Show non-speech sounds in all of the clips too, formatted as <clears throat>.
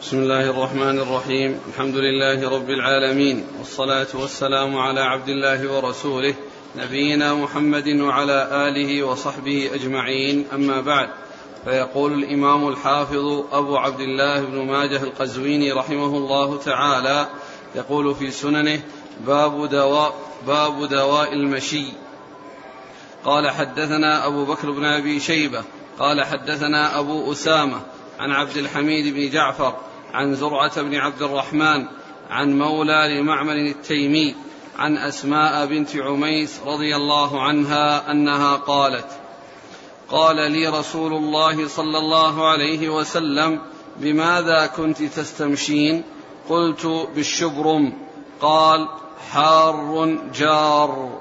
بسم الله الرحمن الرحيم. الحمد لله رب العالمين والصلاة والسلام على عبد الله ورسوله نبينا محمد وعلى آله وصحبه أجمعين. أما بعد فيقول الإمام الحافظ أبو عبد الله بن ماجه القزويني رحمه الله تعالى يقول في سننه باب دواء باب دواء المشي. قال حدثنا أبو بكر بن أبي شيبة قال حدثنا أبو أسامة عن عبد الحميد بن جعفر عن زرعة بن عبد الرحمن عن مولى لمعمر التيمي عن أسماء بنت عميس رضي الله عنها أنها قالت قال لي رسول الله صلى الله عليه وسلم بماذا كنت تستمشين؟ قلت بالشبرم. قال حار جار.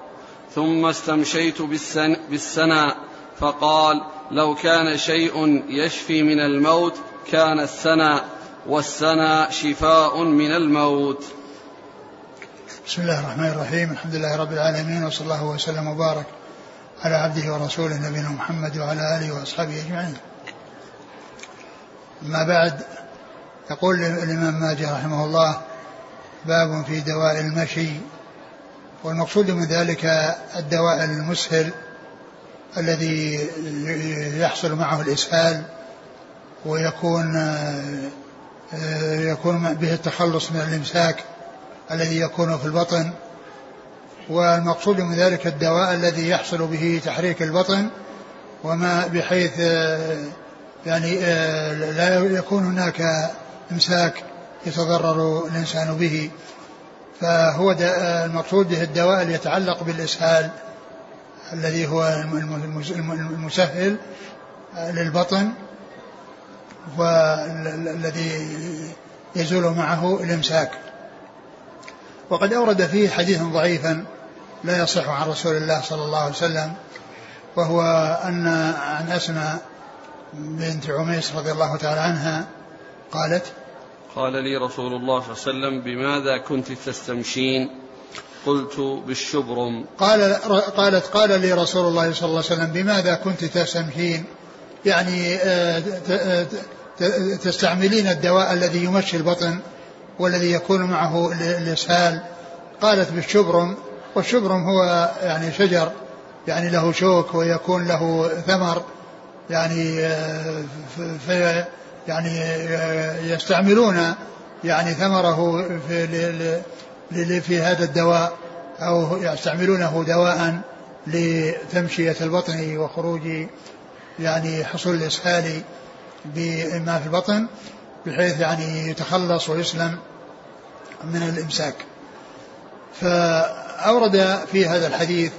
ثم استمشيت بالسن بالسنا. فقال لو كان شيء يشفي من الموت كان السنا. والسنا شفاء من الموت. بسم الله الرحمن الرحيم. الحمد لله رب العالمين وصلى الله وسلم وبارك على عبده ورسوله نبينا محمد وعلى آله وأصحابه أجمعين. أما بعد يقول الإمام ماجه رحمه الله باب في دواء المشي والمقصود من ذلك الدواء المسهل الذي يحصل معه الإسهال ويكون يكون به التخلص من الإمساك الذي يكون في البطن والمقصود من ذلك الدواء الذي يحصل به تحريك البطن وما بحيث يعني لا يكون هناك إمساك يتضرر الإنسان به. فهو المقصود به الدواء اللي يتعلق بالإسهال الذي هو المسهل للبطن والذي يزول معه الإمساك. وقد أورد فيه حديثا ضعيفا لا يصح عن رسول الله صلى الله عليه وسلم وهو أن عن أسماء بنت عميس رضي الله تعالى عنها قالت قال لي رسول الله صلى الله عليه وسلم بماذا كنت تستمشين؟ قلت بالشبرم. قال قالت قال لي رسول الله صلى الله عليه وسلم بماذا كنت تستمشين؟ يعني تستعملين الدواء الذي يمشي البطن والذي يكون معه الاسهال قالت بالشبرم والشبرم هو يعني شجر يعني له شوك ويكون له ثمر يعني في يعني يستعملون يعني ثمره في في هذا الدواء أو يستعملونه دواء لتمشية البطن وخروج يعني حصول الإسهال بما في البطن بحيث يعني يتخلص ويسلم من الإمساك. فأورد في هذا الحديث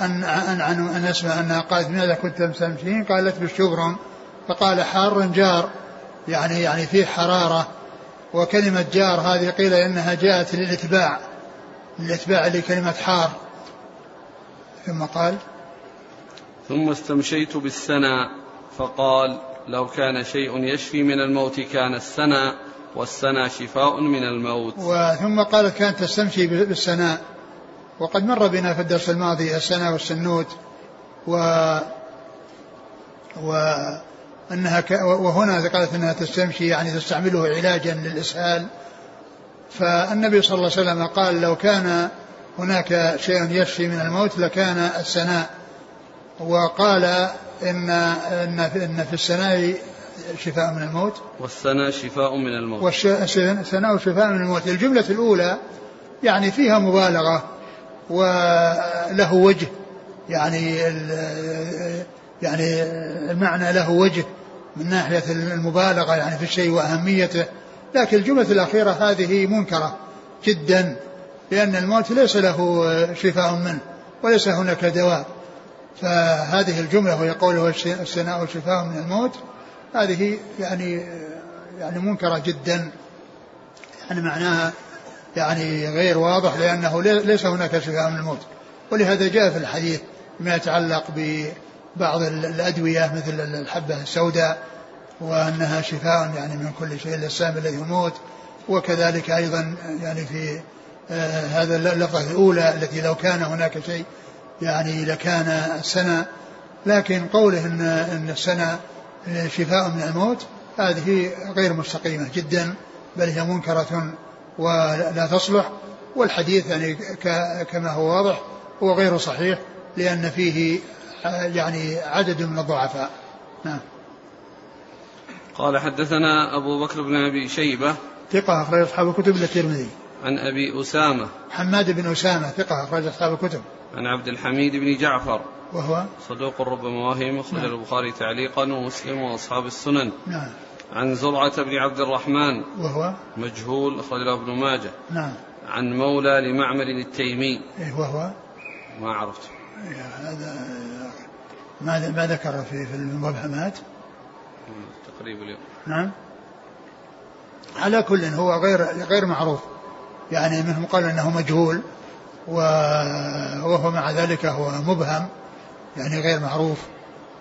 أن ان عن أن أسمع أنها قالت ماذا كنت تمشين؟ قالت بالشبرم فقال حار جار يعني يعني فيه حرارة وكلمة جار هذه قيل إنها جاءت للإتباع للإتباع لكلمة حار ثم قال ثم استمشيت بالسنا فقال لو كان شيء يشفي من الموت كان السنا والسنا شفاء من الموت. وثم قالت كانت تستمشي بالسناء. وقد مر بنا في الدرس الماضي السنا والسنوت و و أنها ك... وهنا قالت أنها تستمشي يعني تستعمله علاجا للإسهال. فالنبي صلى الله عليه وسلم قال لو كان هناك شيء يشفي من الموت لكان السناء. وقال إن إن في, إن في السناء شفاء من الموت. والسناء شفاء من الموت. والسناء شفاء من الموت. الجملة الأولى يعني فيها مبالغة وله وجه. يعني يعني المعنى له وجه من ناحية المبالغة يعني في الشيء وأهميته. لكن الجملة الأخيرة هذه منكرة جدا لأن الموت ليس له شفاء منه وليس هناك دواء. فهذه الجملة وهي قوله السناء شفاء من الموت هذه يعني يعني منكرة جدا. يعني معناها يعني غير واضح لأنه ليس هناك شفاء من الموت. ولهذا جاء في الحديث ما يتعلق ب بعض الأدوية مثل الحبة السوداء وأنها شفاء يعني من كل شيء للسام الذي يموت. وكذلك أيضا يعني في آه هذا اللفظة الأولى التي لو كان هناك شيء يعني لكان السنة لكن قوله إن, إن السنة شفاء من الموت هذه غير مستقيمة جدا بل هي منكرة ولا تصلح. والحديث يعني كما هو واضح هو غير صحيح لأن فيه يعني عدد من الضعفاء. نعم. قال حدثنا أبو بكر بن أبي شيبة ثقة أخرج أصحاب الكتب إلا الترمذي. عن أبي أسامة. حماد بن أسامة ثقة أخرج أصحاب الكتب. عن عبد الحميد بن جعفر. وهو؟ صدوق ربما وهم أخرج نعم. البخاري تعليقا ومسلم وأصحاب السنن. نعم. عن زرعة بن عبد الرحمن. وهو؟ مجهول أخرج له ابن ماجه. نعم. عن مولى لمعمر التيمي. إيه وهو؟ ما عرفت. هذا ما ما ذكر في في المبهمات تقريبا اليوم. نعم. على كل هو غير غير معروف. يعني منهم قال إنه مجهول. وهو مع ذلك هو مبهم يعني غير معروف.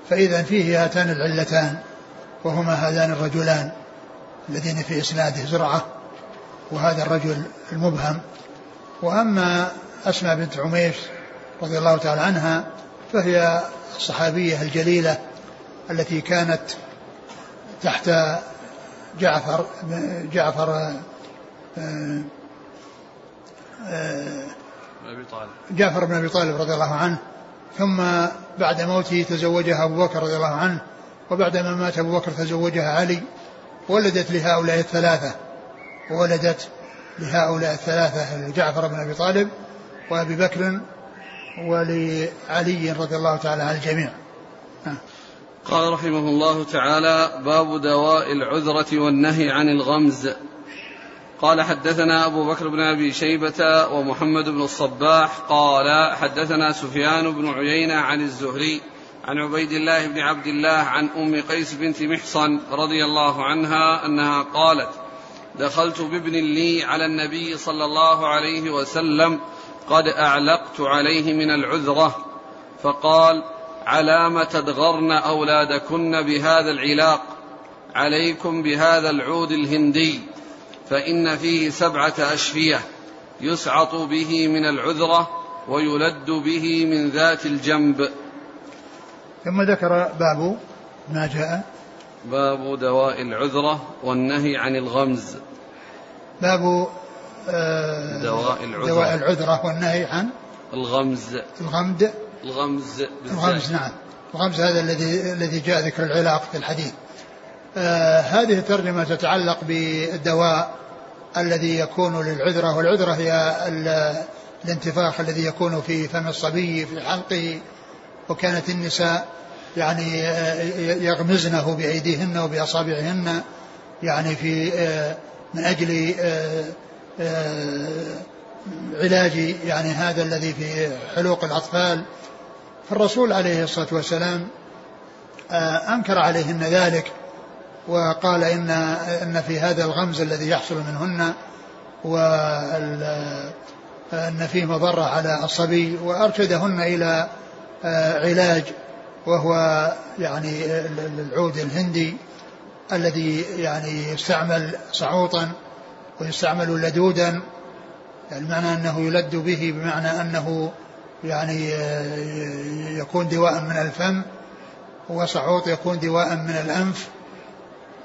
فإذا فيه هاتان العلتان وهما هذان الرجلان الذين في إسناده زرعة وهذا الرجل المبهم. وأما أسماء بنت عميش رضي الله تعالى عنها فهي الصحابية الجليلة التي كانت تحت جعفر جعفر آه، آه، جعفر بن أبي طالب رضي الله عنه ثم بعد موته تزوجها أبو بكر رضي الله عنه وبعدما مات أبو بكر تزوجها علي ولدت لهؤلاء الثلاثة ولدت لهؤلاء الثلاثة جعفر بن أبي طالب وأبي بكر ولعلي رضي الله تعالى عن الجميع. قال رحمه الله تعالى باب دواء العذرة والنهي عن الغمز. قال حدثنا أبو بكر بن أبي شيبة ومحمد بن الصباح قال حدثنا سفيان بن عيينة عن الزهري عن عبيد الله بن عبد الله عن أم قيس بنت محصن رضي الله عنها أنها قالت دخلت بابن لي على النبي صلى الله عليه وسلم قد أعلقت عليه من العذرة فقال علام تدغرن أولادكن بهذا العلاق عليكم بهذا العود الهندي. فإن فيه سبعة أشفية يسعط به من العذرة ويلد به من ذات الجنب. ثم ذكر باب ما جاء. باب دواء العذرة والنهي عن الغمز. باب آه دواء العذرة. دواء العذرة والنهي عن الغمز. الغمد. الغمز الغمز نعم. الغمز هذا الذي الذي جاء ذكر العلاق في الحديث. آه هذه الترجمة تتعلق بالدواء الذي يكون للعذرة والعذرة هي الانتفاخ الذي يكون في فم الصبي في حلقه وكانت النساء يعني آه، يغمزنه بأيديهن وبأصابعهن يعني في آه، من أجل علاج يعني هذا الذي في حلوق الأطفال. فالرسول عليه الصلاة والسلام أنكر عليهن ذلك وقال إن إن في هذا الغمز الذي يحصل منهن وأن فيه مضرة على الصبي وأرشدهن إلى آه، علاج وهو يعني العود الهندي الذي يعني يستعمل صعوطا ويستعمل لدودا يعني معنى أنه يلد به بمعنى أنه يعني آه، يكون دواء من الفم وصعوط يكون دواء من الأنف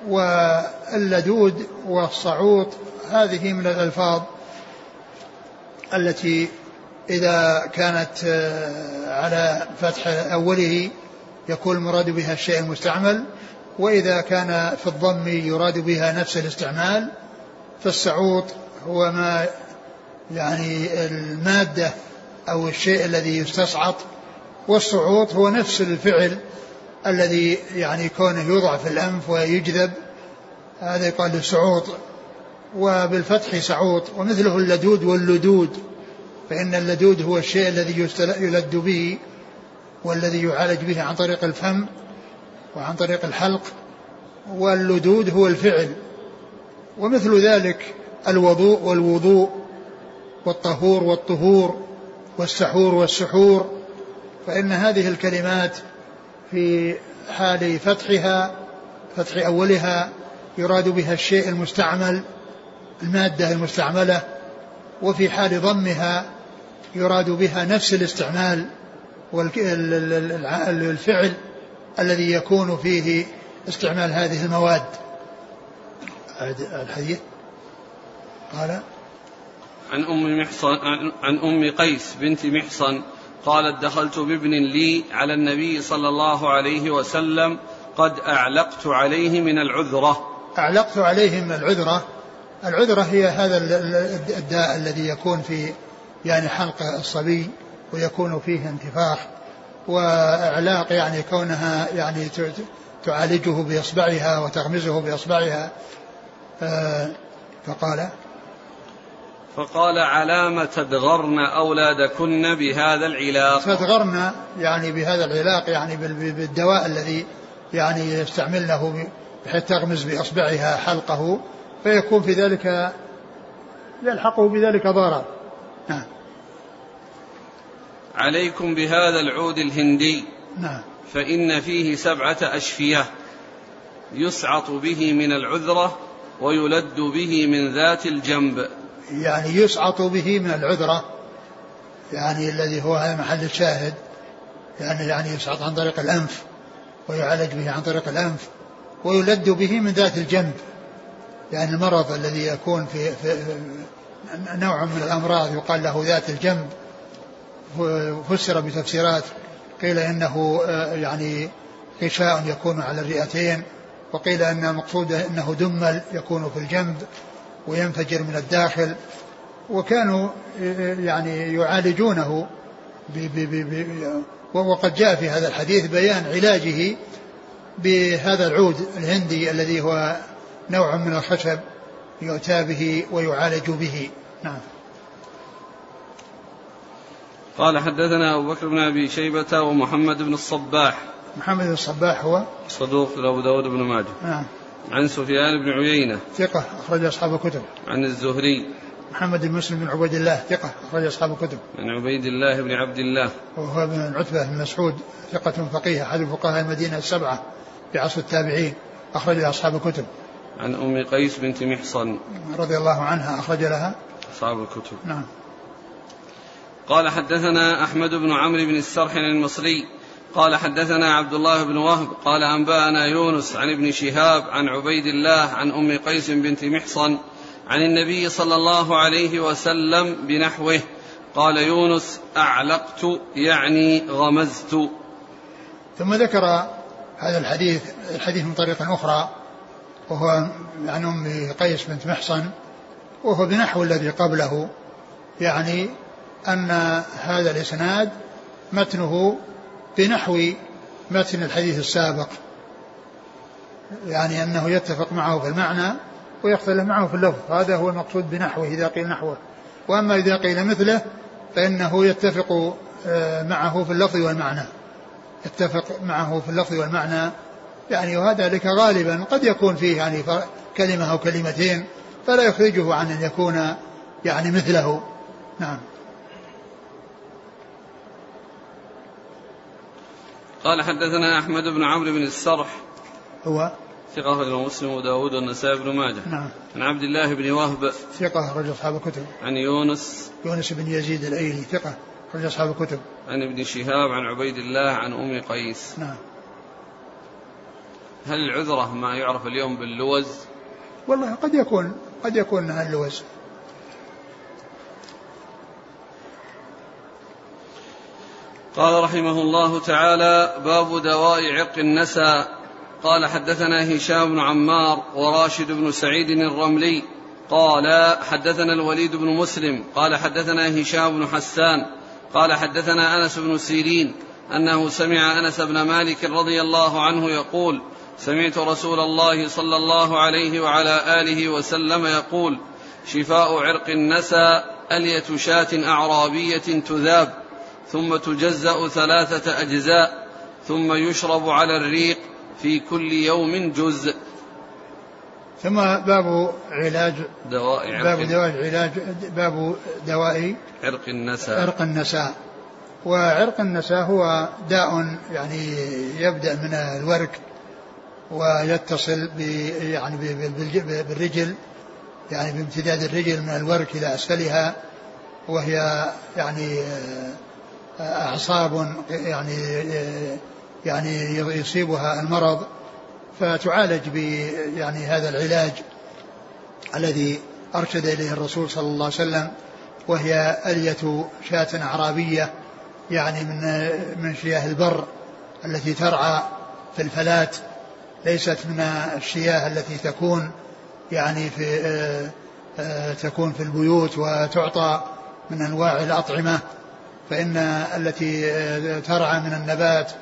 واللدود والصعوط هذه من الألفاظ التي إذا كانت آه، على فتح أوله يكون المراد بها الشيء المستعمل وإذا كان في الضم يراد بها نفس الاستعمال فالسعوط هو ما يعني المادة أو الشيء الذي يستصعط والصعوط هو نفس الفعل الذي يعني كونه يوضع في الأنف ويجذب هذا يقال له سعوط. وبالفتح سعوط ومثله اللدود واللدود فإن اللدود هو الشيء الذي يلد به والذي يعالج به عن طريق الفم وعن طريق الحلق واللدود هو الفعل. ومثل ذلك الوضوء والوضوء والطهور والطهور والسحور والسحور فإن هذه الكلمات في حال فتحها فتح أولها يراد بها الشيء المستعمل المادة المستعملة وفي حال ضمها يراد بها نفس الاستعمال والفعل الذي يكون فيه استعمال هذه المواد. الحديث. قال عن أم محصن عن أم قيس بنت محصن قالت دخلت بابن لي على النبي صلى الله عليه وسلم قد أعلقت عليه من العذرة. أعلقت عليه من العذرة. العذرة هي هذا الداء الذي يكون في يعني حلق الصبي ويكون فيه انتفاخ وإعلاق يعني كونها يعني تعالجه بإصبعها وتغمزه بإصبعها. آه، فقال علام تدغرن أولادكن بهذا العلاق. تدغرن يعني بهذا العلاق يعني بالدواء الذي يعني يستعملنه بحيث تغمز بإصبعها حلقه فيكون في ذلك يلحقه بذلك ضرر. نعم. عليكم بهذا العود الهندي. نعم. فإن فيه سبعة أشفية يسعط به من العذرة ويلد به من ذات الجنب. يعني يسعط به من العذرة يعني الذي هو محل الشاهد يعني يعني يسعط عن طريق الأنف ويعالج به عن طريق الأنف ويلد به من ذات الجنب يعني المرض الذي يكون في, في نوع من الأمراض يقال له ذات الجنب فسر بتفسيرات قيل إنه آه، يعني غشاء يكون على الرئتين وقيل إن المقصود إنه دمل يكون في الجنب وينفجر من الداخل وكانوا يعني يعالجونه وقد جاء في هذا الحديث بيان علاجه بهذا العود الهندي الذي هو نوع من الخشب يؤتى به ويعالج به. نعم. قال حدثنا أبو بكر بن أبي شيبة ومحمد بن الصباح. محمد بن الصباح هو؟ صدوق أبو داود بن ماجه. نعم. عن سفيان بن عيينة. ثقة أخرج أصحاب الكتب. عن الزهري. محمد بن مسلم بن عبيد الله ثقة أخرج أصحاب الكتب. عن عبيد الله بن عبد الله. وهو بن عتبة بن مسعود ثقة فقيه أحد فقهاء المدينة السبعة في عصر التابعين أخرج أصحاب الكتب. عن أم قيس بنت محصن. رضي الله عنها أخرج لها. أصحاب الكتب. نعم. قال حدثنا أحمد بن عمرو بن السرح المصري قال حدثنا عبد الله بن وهب قال أنبأنا يونس عن ابن شهاب عن عبيد الله عن أم قيس بنت محصن عن النبي صلى الله عليه وسلم بنحوه قال يونس أعلقت يعني غمزت. ثم ذكر هذا الحديث الحديث من طريق أخرى وهو عن أم قيس بنت محصن وهو بنحو الذي قبله يعني أن هذا الإسناد متنه بنحو متن الحديث السابق يعني أنه يتفق معه في المعنى ويختلف معه في اللفظ هذا هو المقصود بنحوه إذا قيل نحوه. وأما إذا قيل مثله فإنه يتفق آه، معه في اللفظ والمعنى. يتفق معه في اللفظ والمعنى. يعني وهذا ذلك غالبا قد يكون فيه يعني كلمة أو كلمتين فلا يخرجه عن أن يكون يعني مثله. نعم. قال حدثنا أحمد بن عمرو بن السرح. هو ثقة رجل مسلم وداود والنسائي بن ماجه. نعم. عن عبد الله بن وهب. ثقة رجل أصحاب الكتب. عن يونس. يونس بن يزيد الأيلي ثقة رجل أصحاب الكتب. عن ابن شهاب عن عبيد الله عن أم قيس. نعم. هل العذرة ما يعرف اليوم باللوز؟ والله قد يكون قد يكون اللوز. قال رحمه الله تعالى باب دواء عرق النسى. قال حدثنا هشام بن عمار وراشد بن سعيد الرملي. قال حدثنا الوليد بن مسلم. قال حدثنا هشام بن حسان. قال حدثنا أنس بن سيرين أنه سمع أنس بن مالك رضي الله عنه يقول سمعت رسول الله صلى الله عليه وعلى آله وسلم يقول شفاء عرق النسى ألية شاة أعرابية تذاب. ثم تجزأ ثلاثة أجزاء ثم يشرب على الريق في كل يوم جزء. ثم باب علاج دواء عرق. باب دواء علاج باب دواء عرق النساء. عرق النساء. وعرق النساء هو داء يعني يبدأ من الورك ويتصل ب يعني بالرجل يعني بامتداد الرجل من الورك إلى أسفلها وهي يعني أعصاب يعني يعني يصيبها المرض فتعالج ب يعني هذا العلاج الذي أرشد إليه الرسول صلى الله عليه وسلم وهي ألية شاة أعرابية يعني من من شياه البر التي ترعى في الفلات ليست من الشياه التي تكون يعني في آه، آه، تكون في البيوت وتعطى من أنواع الأطعمة. فإن التي آه، ترعى من النبات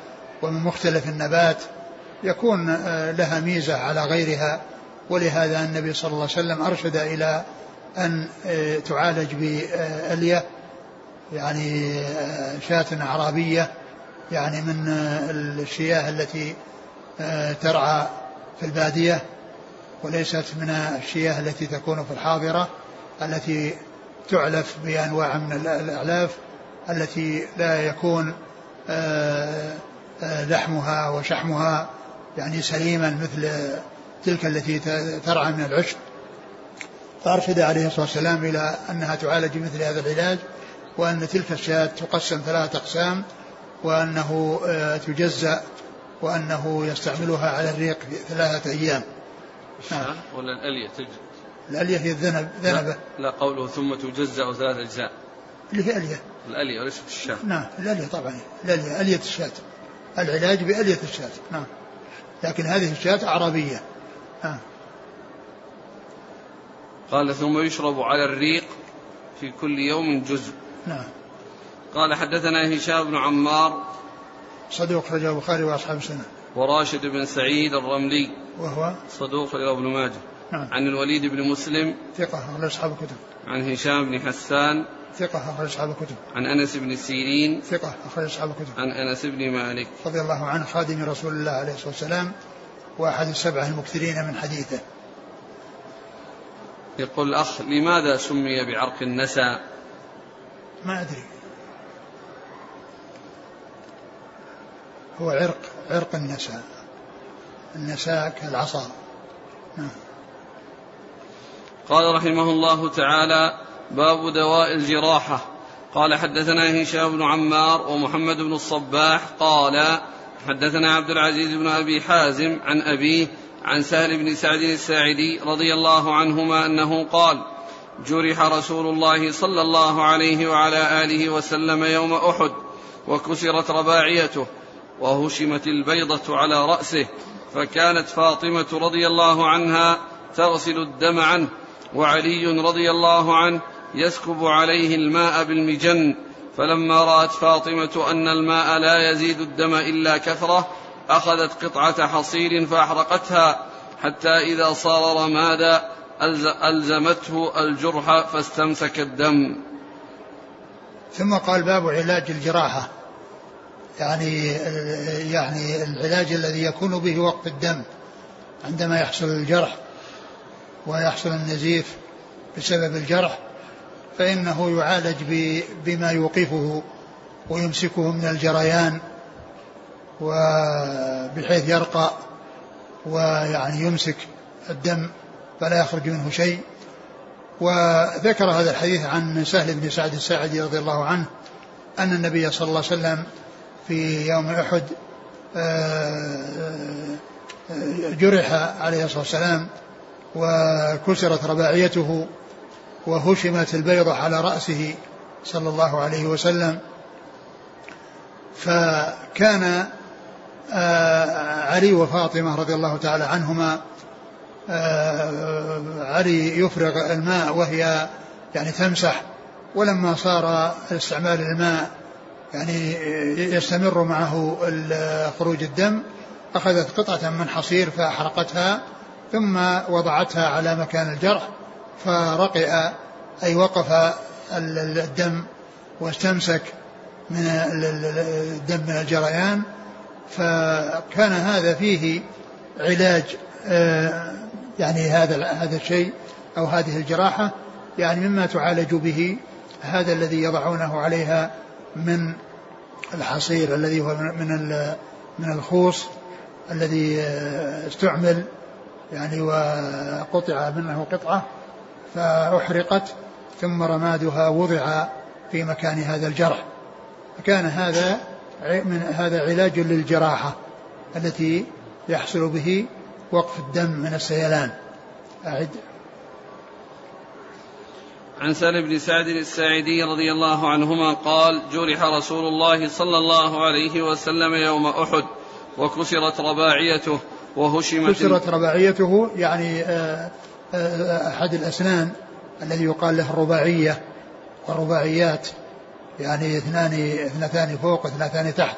ومن مختلف النبات يكون لها ميزة على غيرها. ولهذا النبي صلى الله عليه وسلم أرشد إلى أن تعالج بألية يعني شاة أعرابية يعني من الشياه التي ترعى في البادية. وليست من الشياه التي تكون في الحاضرة التي تعلف بأنواع من الأعلاف. التي لا يكون آه، آه، لحمها وشحمها يعني سليما مثل تلك التي ترعى من العشب. فأرشد عليه الصلاة والسلام إلى أنها تعالج مثل هذا العلاج وأن تلك الشاة تقسم ثلاثة أقسام وأنه آه، تجزأ وأنه يستعملها على الريق ثلاثة أيام. نعم. ولا الألية تجزأ؟ الألية هي الذنب ذنبة. لا, لا قوله ثم تجزأ ثلاث أجزاء. اللي هي ألية. الألية وليست الشاة. نعم الألية طبعا. الألية ألية الشاة. العلاج بألية الشاة. نعم. لكن هذه الشاة أعرابية نعم. قال ثم يشرب على الريق في كل يوم جزء. نعم. قال حدثنا هشام بن عمار صدوق رجل البخاري وأصحاب السنة. وراشد بن سعيد الرملي. وهو؟ صدوق إلى ابن ماجه. نعم. عن الوليد بن مسلم. ثقة أصحاب الكتب. عن هشام بن حسان. ثقة أخرج أصحاب الكتب. عن أنس بن سيرين. ثقة أخرج أصحاب الكتب. عن أنس بن مالك. رضي الله عنه خادم رسول الله عليه الصلاة والسلام وأحد السبعة المكثرين من حديثه. يقول الأخ لماذا سمي بعرق النسا ما أدري. هو عرق عرق النساء. النساء كالعصا. نعم. قال رحمه الله تعالى باب دواء الجراحة. قال حدثنا هشام بن عمار ومحمد بن الصباح قال حدثنا عبد العزيز بن أبي حازم عن أبيه عن سهل بن سعد الساعدي رضي الله عنهما أنه قال جرح رسول الله صلى الله عليه وعلى آله وسلم يوم أحد وكسرت رباعيته وهشمت البيضة على رأسه فكانت فاطمة رضي الله عنها تغسل الدم عنه وعلي رضي الله عنه يسكب عليه الماء بالمجن. فلما رأت فاطمة أن الماء لا يزيد الدم إلا كثرة أخذت قطعة حصير فأحرقتها حتى إذا صار رمادا ألزمته الجرح فاستمسك الدم. ثم قال باب علاج الجراحة. يعني يعني العلاج الذي يكون به وقف الدم عندما يحصل الجرح ويحصل النزيف بسبب الجرح. فإنه يعالج بما يوقفه ويمسكه من الجريان وبحيث يرقى ويعني يمسك الدم فلا يخرج منه شيء. وذكر هذا الحديث عن سهل بن سعد الساعدي رضي الله عنه أن النبي صلى الله عليه وسلم في يوم أحد آه، آه، جرح عليه الصلاة والسلام وكسرت رباعيته وهشمت البيضة على رأسه صلى الله عليه وسلم. فكان آه، علي وفاطمة رضي الله تعالى عنهما علي يفرغ الماء وهي يعني تمسح ولما صار استعمال الماء يعني يستمر معه خروج الدم أخذت قطعة من حصير فأحرقتها ثم وضعتها على مكان الجرح فرقئ أي وقف الدم واستمسك من الدم من الجريان. فكان هذا فيه علاج آه، يعني هذا هذا الشيء أو هذه الجراحة يعني مما تعالج به هذا الذي يضعونه عليها من الحصير الذي هو من من الخوص الذي استعمل يعني وقطع منه قطعة. فأحرقت ثم رمادها وضع في مكان هذا الجرح. فكان هذا من هذا علاج للجراحة التي يحصل به وقف الدم من السيلان. أعد. عن سهل بن سعد الساعدي رضي الله عنهما قال جرح رسول الله صلى الله عليه وسلم يوم أحد وكسرت رباعيته وهشمت كسرت رباعيته يعني آه، أحد الأسنان الذي يقال له الرباعية والرباعيات يعني اثنان اثنتان فوق اثنتان تحت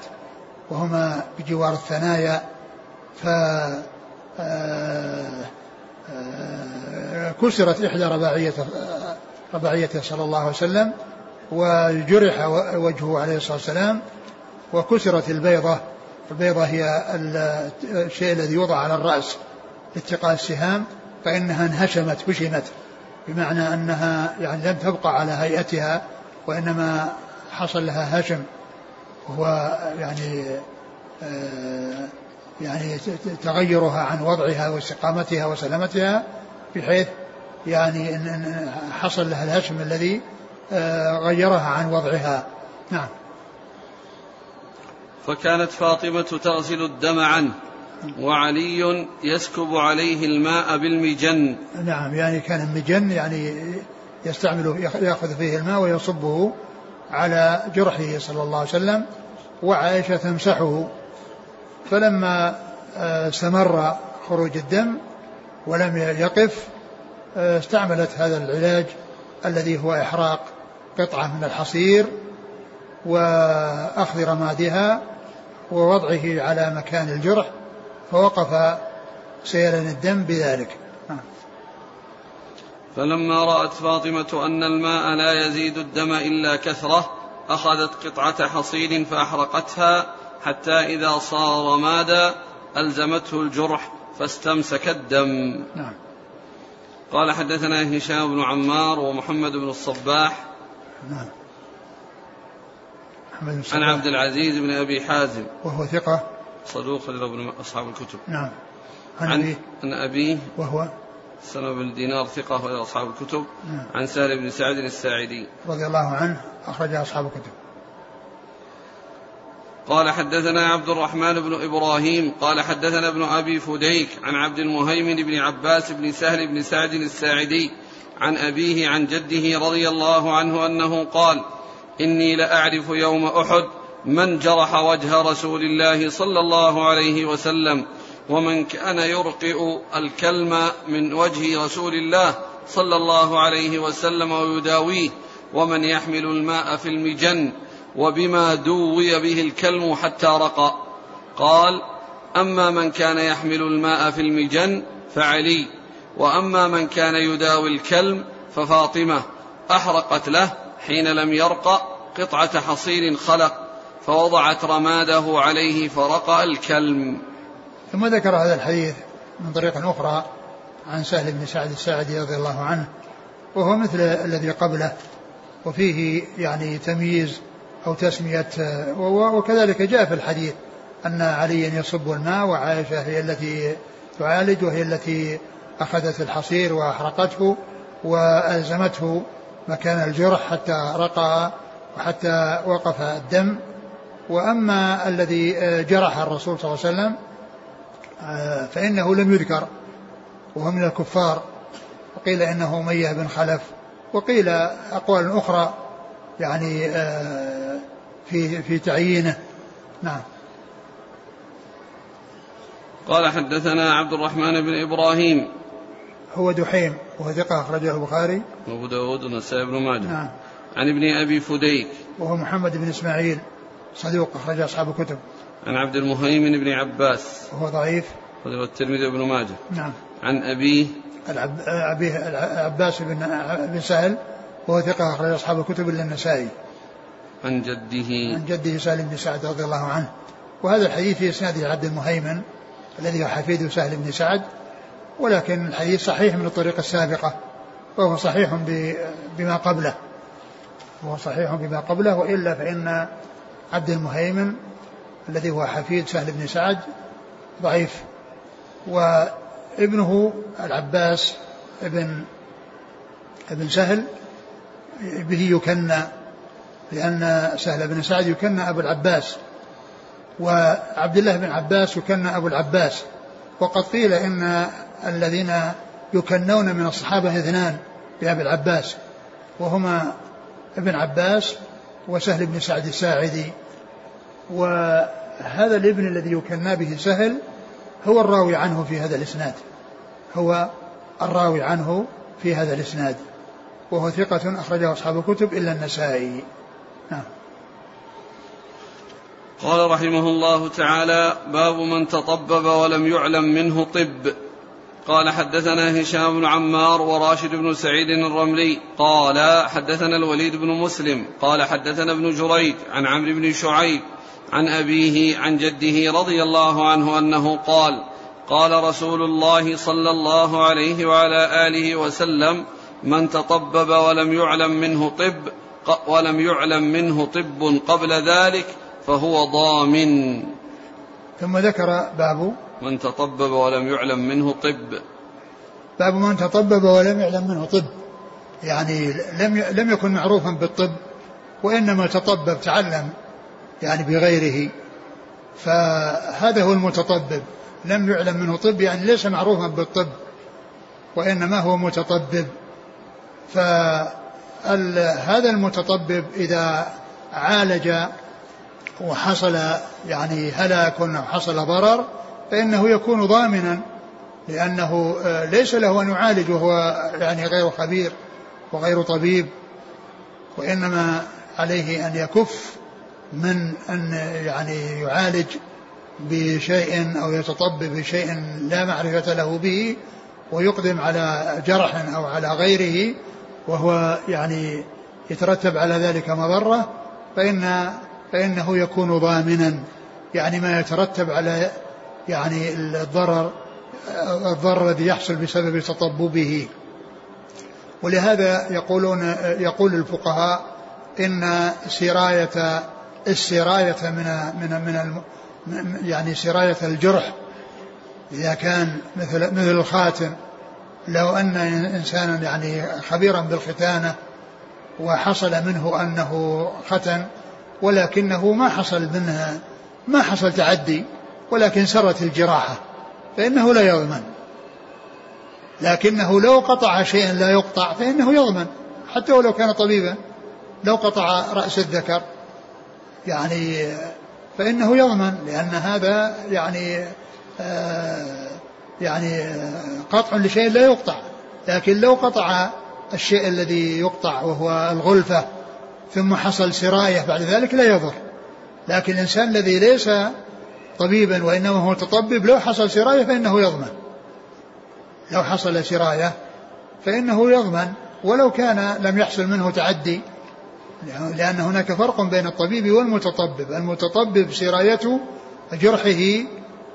وهما بجوار الثنايا ف آه، كسرت إحدى رباعية رباعيته صلى الله عليه وسلم وجرح وجهه عليه الصلاة والسلام وكسرت البيضة. البيضة هي الشيء الذي يوضع على الرأس لاتقاء السهام. فإنها انهشمت هشمت بمعنى أنها يعني لم تبقى على هيئتها وإنما حصل لها هشم وهو يعني آه، يعني تغيرها عن وضعها واستقامتها وسلامتها بحيث يعني إن حصل لها الهشم الذي آه، غيرها عن وضعها. نعم. فكانت فاطمة تغسل الدم عنه. وعلي يسكب عليه الماء بالمجن. نعم يعني كان المجن يعني يستعمل يأخذ فيه الماء ويصبه على جرحه صلى الله عليه وسلم وعائشة تمسحه. فلما آه، استمر خروج الدم ولم يقف آه، استعملت هذا العلاج الذي هو إحراق قطعة من الحصير وأخذ رمادها ووضعه على مكان الجرح. فوقف سيلان الدم بذلك. فلما رأت فاطمة أن الماء لا يزيد الدم إلا كثرة أخذت قطعة حصير فأحرقتها حتى إذا صار رمادا ألزمته الجرح فاستمسك الدم. نعم. قال حدثنا هشام بن عمار ومحمد بن الصباح. نعم. عن عبد العزيز بن أبي حازم. وهو ثقة. صدوق ابن أصحاب الكتب. نعم. عن, عن أبيه. عن أبيه. وهو؟ سلمة بن دينار ثقة وإلى أصحاب الكتب. نعم. عن سهل بن سعد الساعدي. رضي الله عنه أخرج أصحاب الكتب. قال حدثنا عبد الرحمن بن إبراهيم قال حدثنا ابن أبي فديك عن عبد المهيمن بن عباس بن سهل بن سعد الساعدي عن أبيه عن جده رضي الله عنه أنه قال إني لأعرف يوم أحد من جرح وجه رسول الله صلى الله عليه وسلم ومن كان يرقئ الكلم من وجه رسول الله صلى الله عليه وسلم ويداويه ومن يحمل الماء في المجن وبما دوي به الكلم حتى رقى. قال أما من كان يحمل الماء في المجن فعلي وأما من كان يداوي الكلم ففاطمة أحرقت له حين لم يرق قطعة حصير خلق. فوضعت رماده عليه فرقى الكلم. ثم ذكر هذا الحديث من طريق أخرى عن سهل بن سعد الساعدي رضي الله عنه وهو مثل الذي قبله وفيه يعني تمييز أو تسمية وكذلك جاء في الحديث أن عليا يصب الماء وعائشة هي التي تعالج وهي التي أخذت الحصير وأحرقته وألزمته مكان الجرح حتى رقى وحتى وقف الدم. وأما الذي جرح الرسول صلى الله عليه وسلم فإنه لم يذكر وهو من الكفار. وقيل إنه أمية بن خلف وقيل أقوال أخرى يعني آه، في في تعيينه. نعم. قال حدثنا عبد الرحمن بن إبراهيم. هو دحيم وهو ثقة أخرجه البخاري. وأبو داود والنسائي بن ماجه. نعم. عن ابن أبي فديك. وهو محمد بن إسماعيل. صدوق أخرج أصحاب الكتب. عن عبد المهيمن بن عباس. وهو ضعيف. وله الترمذي بن ماجه. نعم. عن أبيه. العب... أبيه العباس بن بن سهل وهو ثقة أخرج أصحاب الكتب إلا النسائي. عن جده. عن جده سالم بن سعد رضي الله عنه. وهذا الحديث في إسناده عبد المهيمن الذي هو حفيد سهل بن سعد ولكن الحديث صحيح من الطريق السابقة وهو صحيح بما قبله. وهو صحيح بما قبله وإلا فإن عبد المهيمن الذي هو حفيد سهل بن سعد ضعيف. وابنه العباس ابن ابن سهل به يكنى لأن سهل بن سعد يكنى أبو العباس. وعبد الله بن عباس يكنى أبو العباس. وقد قيل إن الذين يكنون من الصحابة اثنان بأبي العباس وهما ابن عباس وسهل بن سعد الساعدي. وهذا الابن الذي يكنى به سهل هو الراوي عنه في هذا الإسناد. هو الراوي عنه في هذا الإسناد. وهو ثقة أخرجه أصحاب الكتب إلا النسائي. نعم. قال رحمه الله تعالى باب من تطبب ولم يعلم منه طب. قال حدثنا هشام بن عمار وراشد بن سعيد الرملي قال حدثنا الوليد بن مسلم قال حدثنا ابن جريج عن عمرو بن شعيب عن أبيه عن جده رضي الله عنه أنه قال قال رسول الله صلى الله عليه وعلى آله وسلم من تطبب ولم يعلم منه طب ولم يعلم منه طب قبل ذلك فهو ضامن. ثم ذكر باب من تطبب ولم يعلم منه طب. باب من تطبب ولم يعلم منه طب. يعني لم لم يكن معروفا بالطب وإنما تطبب تعلم يعني بغيره. فهذا هو المتطبب. لم يعلم منه طب يعني ليس معروفا بالطب وإنما هو متطبب. فهذا المتطبب إذا عالج وحصل يعني هلاك أو حصل ضرر فإنه يكون ضامنا لأنه آه، ليس له أن يعالج وهو يعني غير خبير وغير طبيب وإنما عليه أن يكف من أن يعني يعالج بشيء أو يتطبب بشيء لا معرفة له به ويقدم على جرح أو على غيره وهو يعني يترتب على ذلك مضرة فإن فإنه يكون ضامنا يعني ما يترتب على يعني الضرر الضرر الذي يحصل بسبب تطببه. ولهذا يقولون يقول الفقهاء إن سراية السراية من من من يعني سراية الجرح إذا كان مثل مثل الخاتم. لو أن إنسانا يعني خبيرا بالختانة وحصل منه أنه ختن ولكنه ما حصل منها ما حصل تعدي ولكن سرت الجراحة فإنه لا يضمن. لكنه لو قطع شيئا لا يقطع فإنه يضمن. حتى ولو كان طبيبا لو قطع رأس الذكر يعني فإنه يضمن لأن هذا يعني آه يعني قطع لشيء لا يقطع. لكن لو قطع الشيء الذي يقطع وهو الغلفة ثم حصل سراية بعد ذلك لا يضر. لكن الإنسان الذي ليس طبيبا وإنما هو متطبب لو حصل سراية فإنه يضمن. لو حصل سراية فإنه يضمن ولو كان لم يحصل منه تعدي. لأن هناك فرق بين الطبيب والمتطبب. المتطبب سرايته جرحه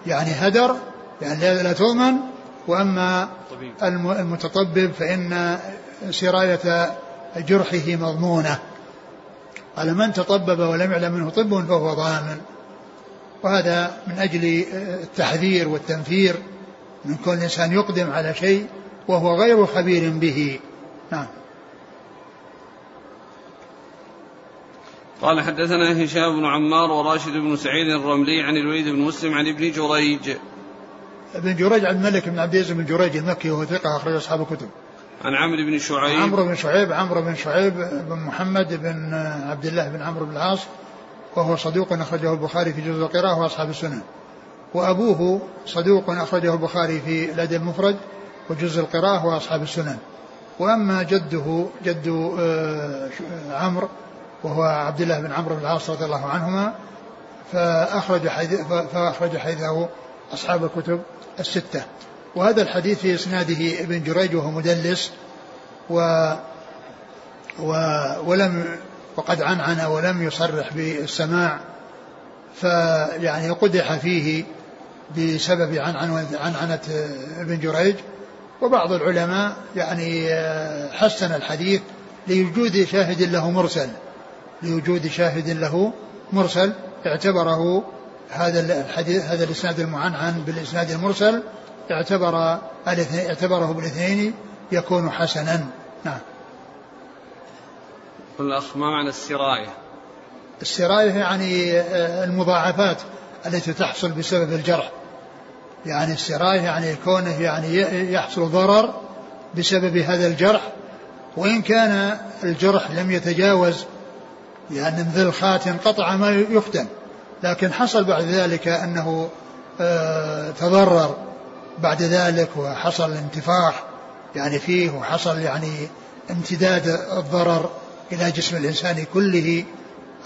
يعني هدر يعني لا تضمن. وأما المتطبب فإن سراية جرحه مضمونة. قال من تطبب ولم يعلم منه طب فهو ضامن. وهذا من أجل التحذير والتنفير من كل إنسان يقدم على شيء وهو غير خبير به. نعم. قال حدثنا هشام بن عمار وراشد بن سعيد الرملي عن الوليد بن مسلم عن ابن جريج. ابن جريج عن الملك بن عبد العزيز بن جريج المكي وهو ثقة أخرج أصحاب الكتب. عن عمرو بن شعيب. عمرو بن شعيب عمرو بن شعيب بن محمد بن عبد الله بن عمرو بن العاص وهو صدوق أخرجه البخاري في جزء القراءة وأصحاب السنن. وأبوه صدوق أخرجه البخاري في الأدب المفرد وجزء القراءة وأصحاب السنن. وأما جده جد آه، عمرو وهو عبد الله بن عمرو بن العاص رضي الله عنهما فأخرج حديث فأخرج حديثه أصحاب الكتب الستة. وهذا الحديث في إسناده ابن جريج وهو مدلس و, و ولم وقد عنعن ولم يصرح بالسماع فيعني قدح فيه بسبب عنعنة ابن جريج. وبعض العلماء يعني حسن الحديث لوجود شاهد له مرسل لوجود شاهد له مرسل اعتبره هذا الحديث هذا الإسناد المعنعن بالإسناد المرسل اعتبر اعتبره بالاثنين يكون حسنا. نعم. الأخ ما معنى السراية. السراية يعني آه، المضاعفات التي تحصل بسبب الجرح. يعني السراية يعني كونه يعني يحصل ضرر بسبب هذا الجرح. وإن كان الجرح لم يتجاوز يعني من ذي الخاتم قطع ما يختم. لكن حصل بعد ذلك أنه آه، تضرر. بعد ذلك وحصل انتفاخ يعني فيه وحصل يعني امتداد الضرر. إلى جسم الإنسان كله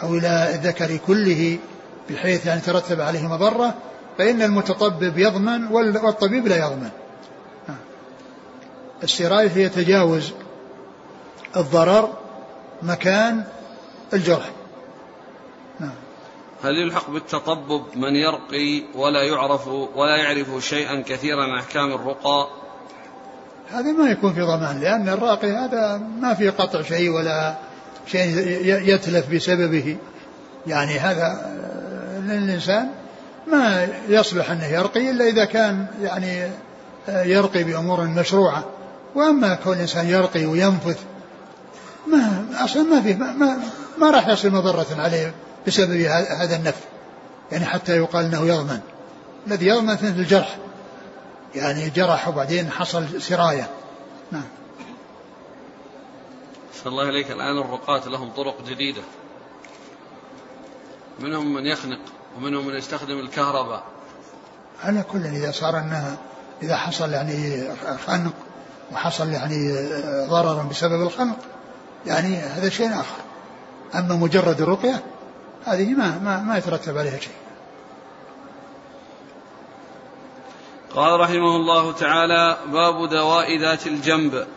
أو إلى الذكر كله بحيث يعني ترتب عليه مضرة فإن المتطبب يضمن والطبيب لا يضمن. السراية هي تجاوز الضرر مكان الجرح. نعم هل يلحق بالتطبب من يرقي ولا يعرف ولا يعرف شيئا كثيرا عن أحكام الرقى؟ هذا ما يكون في ضمان لأن الراقي هذا ما في قطع شيء ولا شيء يتلف بسببه. يعني هذا للانسان ما يصلح أنه يرقي إلا إذا كان يعني يرقي بأمور مشروعة. وأما كون الإنسان يرقي وينفث ما أصلا ما في ما, ما, ما راح يصل مضرة عليه بسبب هذا النفع يعني حتى يقال إنه يضمن. الذي يضمن في الجرح. يعني جرح وبعدين حصل سرايه نعم. صلى الله عليك الآن الرقاة لهم طرق جديدة. منهم من يخنق ومنهم من يستخدم الكهرباء. على كل إذا صار أنها إذا حصل يعني خنق وحصل يعني ضرر بسبب الخنق يعني هذا شيء آخر. أما مجرد الرقية هذه ما ما, ما يترتب عليها شيء. قال رحمه الله تعالى باب دواء ذات الجنب.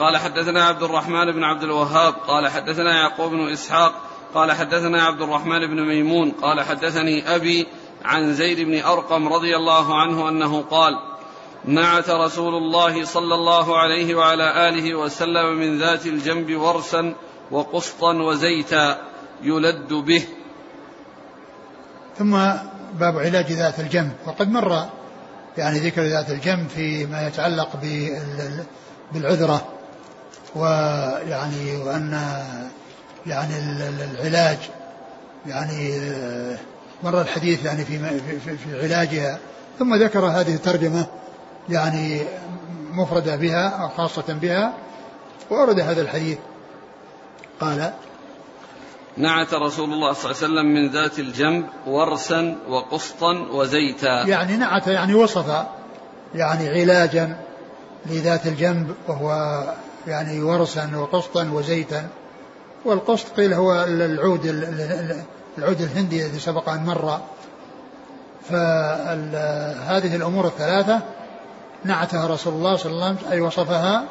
قال حدثنا عبد الرحمن بن عبد الوهاب قال حدثنا يعقوب بن إسحاق قال حدثنا عبد الرحمن بن ميمون قال حدثني أبي عن زيد بن أرقم رضي الله عنه أنه قال نعت رسول الله صلى الله عليه وعلى آله وسلم من ذات الجنب ورسا وقسطا وزيتا يلد به. ثم باب علاج ذات الجنب. وقد مر يعني ذكر ذات الجنب فيما يتعلق بالعذرة. ويعني وأن يعني العلاج يعني مر الحديث يعني في في, في علاجها ثم ذكر هذه الترجمة يعني مفردة بها أو خاصة بها وأورد هذا الحديث. قال نعت رسول الله صلى الله عليه وسلم من ذات الجنب ورسا وقسطا وزيتا. يعني نعت يعني وصف يعني علاجا لذات الجنب وهو يعني ورسا وقسطا وزيتا. والقسط قيل هو العود العود الهندي الذي سبق أن مر. فهذه الأمور الثلاثة نعتها رسول الله صلى الله عليه وسلم أي وصفها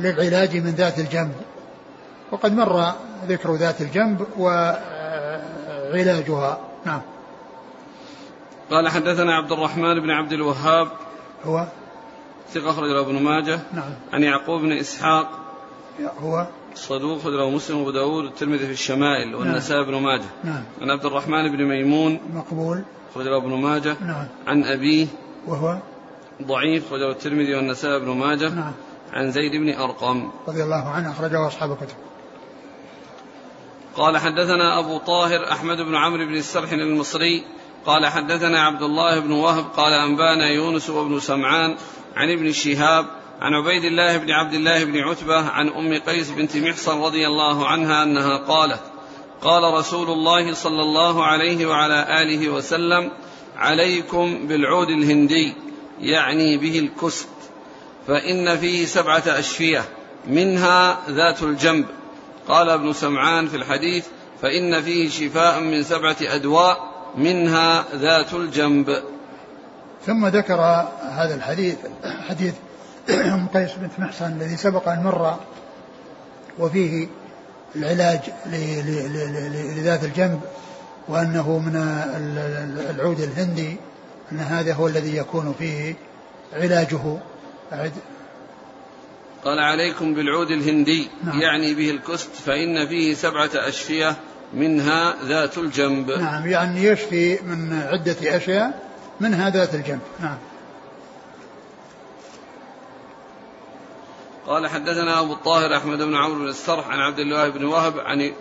للعلاج من ذات الجنب. وقد مر ذكر ذات الجنب وعلاجها. نعم. قال حدثنا عبد الرحمن بن عبد الوهاب. هو؟ ثقة أخرج له ابن ماجه. نعم. عن يعقوب بن إسحاق. هو؟ صدوق أخرج له مسلم وأبو داود والترمذي في الشمائل نعم. والنسائي بن ماجه. نعم. عن عبد الرحمن بن ميمون. مقبول. أخرج له ابن ماجه. نعم. عن أبيه. وهو؟ ضعيف أخرج له الترمذي والنسائي بن ماجه. نعم. عن زيد بن أرقم. رضي الله عنه أخرجه أصحاب الكتب. قال حدثنا أبو طاهر أحمد بن عمرو بن السرح المصري. قال حدثنا عبد الله بن وهب. قال أنبانا يونس وابن سمعان. عن ابن شهاب عن عبيد الله بن عبد الله بن عتبة عن أم قيس بنت محصن رضي الله عنها أنها قالت قال رسول الله صلى الله عليه وعلى آله وسلم عليكم بالعود الهندي يعني به الكست فإن فيه سبعة أشفية منها ذات الجنب. قال ابن سمعان في الحديث فإن فيه شفاء من سبعة أدواء منها ذات الجنب. ثم ذكر هذا الحديث حديث أم <clears throat> قيس بنت محصن الذي سبق أن مر وفيه العلاج لذات الجنب وأنه من العود الهندي أن هذا هو الذي يكون فيه علاجه. قال عليكم بالعود الهندي نعم. يعني به الكست فإن فيه سبعة أشفية منها ذات الجنب. نعم يعني يشفي من عدة أشياء منها ذات الجنب. نعم. قال حدثنا أبو الطاهر أحمد بن عمرو بن السرح عن عبد الله بن وهب عن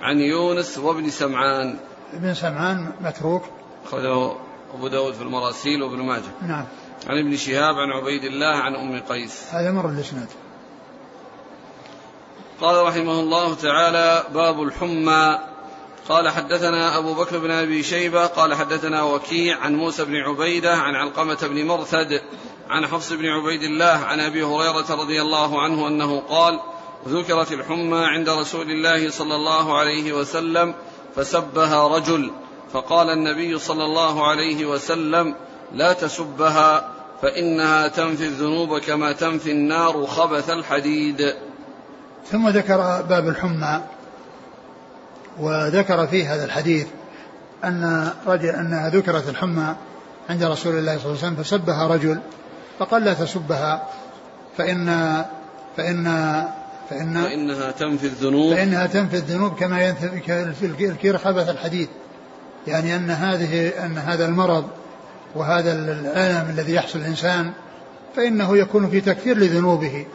عن يونس وابن سمعان. ابن سمعان متروك. أخرجه أبو داود في المراسيل وابن ماجه. نعم. عن ابن شهاب عن عبيد الله عن أم قيس. هذا مر الإسناد قال رحمه الله تعالى باب الحمى قال حدثنا أبو بكر بن أبي شيبة قال حدثنا وكيع عن موسى بن عبيدة عن علقمة بن مرثد عن حفص بن عبيد الله عن أبي هريرة رضي الله عنه أنه قال ذكرت الحمى عند رسول الله صلى الله عليه وسلم فسبها رجل. فقال النبي صلى الله عليه وسلم لا تسبها فإنها تنفي الذنوب كما تنفي النار خبث الحديد. ثم ذكر باب الحمى. وذكر في هذا الحديث أن رجل أنها ذكرت الحمى عند رسول الله صلى الله عليه وسلم فسبها رجل فقال لا تسبها فإن فإن فإن فإنها تنفي الذنوب. فإنها تنفي الذنوب كما ينفي الكير خبث الحديد. يعني أن هذه أن هذا المرض وهذا الألم الذي يحصل الإنسان فإنه يكون في تكفير لذنوبه.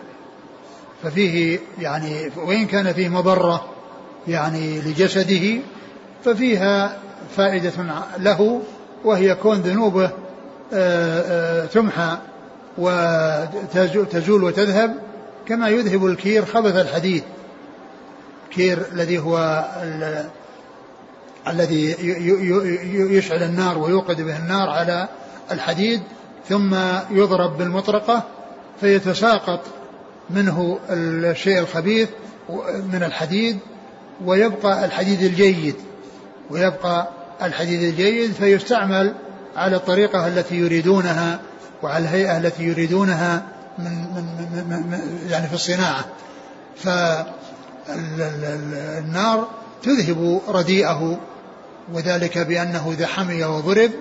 ففيه يعني وإن كان فيه مضرة يعني لجسده ففيها فائدة له وهي كون ذنوبه آه، آه، تمحى وتزول وتذهب كما يذهب الكير خبث الحديد. كير الذي هو الذي يشعل النار ويوقد به النار على الحديد ثم يضرب بالمطرقة فيتساقط منه الشيء الخبيث من الحديد ويبقى الحديد الجيد ويبقى الحديد الجيد فيستعمل على الطريقة التي يريدونها وعلى الهيئة التي يريدونها من, من, من, من يعني في الصناعة. فالنار تذهب رديئه وذلك بأنه إذا حمي وضرب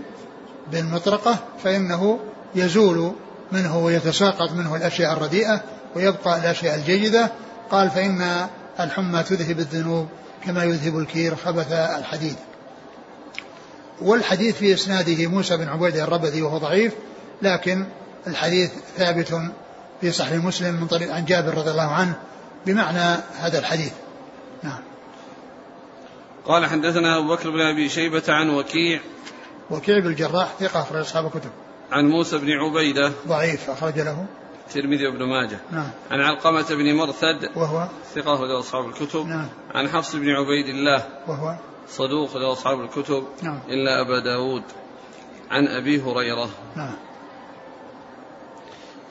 بالمطرقة فإنه يزول منه ويتساقط منه الأشياء الرديئة ويبقى الأشياء الجيدة. قال فإن الحمى تذهب الذنوب كما يذهب الكير خبث الحديد. والحديث في إسناده موسى بن عبيدة الربذي وهو ضعيف لكن الحديث ثابت في صحيح مسلم من طريق عن جابر رضي الله عنه بمعنى هذا الحديث. نعم. قال حدثنا أبو بكر بن أبي شيبة عن وكيع. وكيع بن الجراح ثقة أخرج أصحاب الكتب. عن موسى بن عبيدة. ضعيف أخرج له. الترمذي وابن ماجه. نعم. عن علقمة بن مرثد وهو؟ ثقة أخرج أصحاب الكتب. نعم. عن حفص بن عبيد الله وهو؟ صدوق أخرج أصحاب الكتب. نعم. إلا أبا داود. عن أبي هريرة. نعم.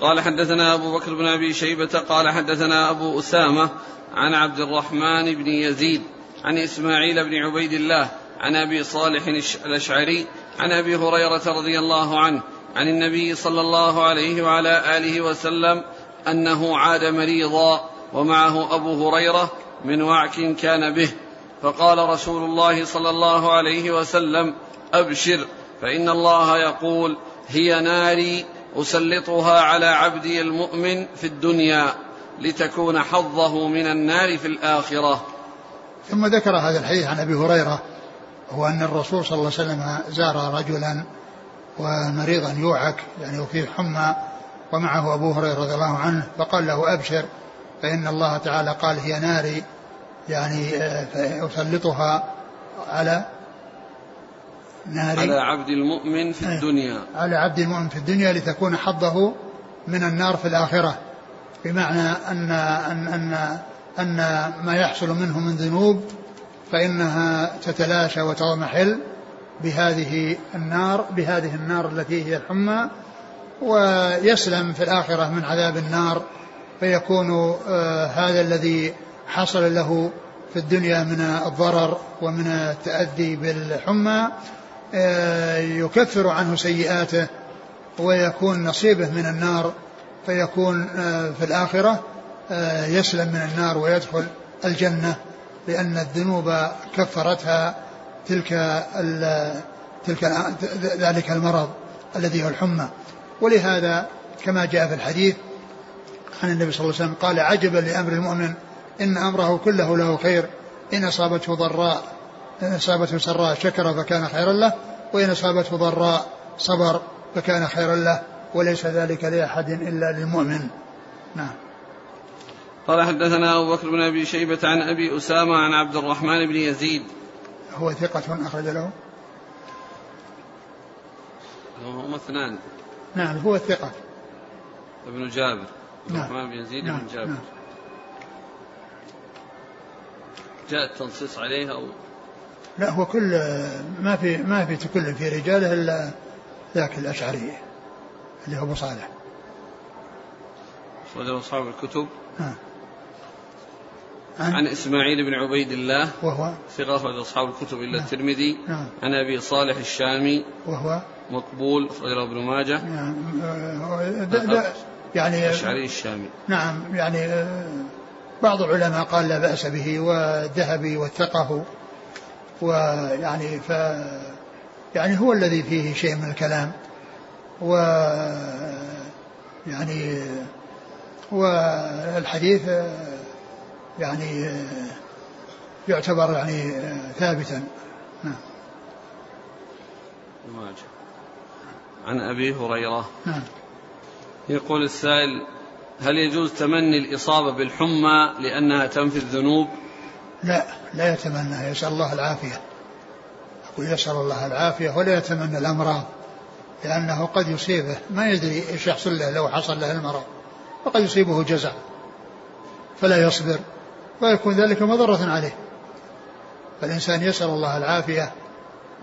قال حدثنا أبو بكر بن أبي شيبة قال حدثنا أبو أسامة عن عبد الرحمن بن يزيد عن إسماعيل بن عبيد الله عن أبي صالح الأشعري عن أبي هريرة رضي الله عنه عن النبي صلى الله عليه وعلى آله وسلم أنه عاد مريضا ومعه أبو هريرة من وعك كان به. فقال رسول الله صلى الله عليه وسلم أبشر فإن الله يقول هي ناري أسلطها على عبدي المؤمن في الدنيا لتكون حظه من النار في الآخرة. ثم ذكر هذا الحديث عن أبي هريرة هو أن الرسول صلى الله عليه وسلم زار رجلا ومريضا يوعك يعني وفيه حمى ومعه أبو هريرة رضي الله عنه فقال له أبشر فإن الله تعالى قال هي ناري يعني آه، أسلطها على ناري. على عبد المؤمن في إيه. الدنيا. على عبد المؤمن في الدنيا لتكون حظه من النار في الآخرة. بمعنى أن أن أن أن ما يحصل منه من ذنوب فإنها تتلاشى وتضمحل. بهذه النار بهذه النار التي هي الحمى ويسلم في الآخرة من عذاب النار فيكون آه هذا الذي حصل له في الدنيا من الضرر ومن التأذي بالحمى آه يكفر عنه سيئاته ويكون نصيبه من النار فيكون آه في الآخرة يسلم من النار ويدخل الجنة لأن الذنوب كفرتها تلك تلك ذلك المرض الذي هو الحمى. ولهذا كما جاء في الحديث عن النبي صلى الله عليه وسلم قال عجبا لأمر المؤمن إن أمره كله له خير إن أصابته ضراء إن أصابته سراء شكر فكان خيرا له وإن أصابته ضراء صبر فكان خيرا له وليس ذلك لأحد إلا للمؤمن. نعم. قال حدثنا أبو بكر بن أبي شيبة عن أبي أسامة عن عبد الرحمن بن يزيد هو ثقة أخرج له؟ هم اثنان. نعم هو الثقة ابن جابر. نعم. الرحمن بن يزيد نعم. بن جابر. نعم. جاء التنصيص عليه أو لا هو كل ما في ما في كل في رجاله إلا ذاك الأشعري اللي هو أبو صالح. أخرجه أصحاب الكتب. نعم. عن, عن إسماعيل بن عبيد الله وهو؟ ثقة أخرج أصحاب الكتب إلا نعم. الترمذي نعم. عن أبي صالح الشامي وهو؟ مقبول أخرجه ابن ماجه. نعم. آه، يعني الأشعري الشامي. نعم يعني آه، بعض العلماء قال لا بأس به والذهبي وثقه ويعني ف يعني هو الذي فيه شيء من الكلام و يعني والحديث يعني يعتبر يعني ثابتا. نعم. عن أبي هريرة. نعم. يقول السائل هل يجوز تمني الإصابة بالحمى لأنها تنفي الذنوب؟ لا لا يتمنى. يسأل الله العافية. يقول يسأل الله العافية ولا يتمنى الامراض لأنه قد يصيبه. ما يدري إيش يحصل له لو حصل له المرض. وقد يصيبه جزع. فلا يصبر. ويكون ذلك مضرة عليه. فالإنسان يسأل الله العافية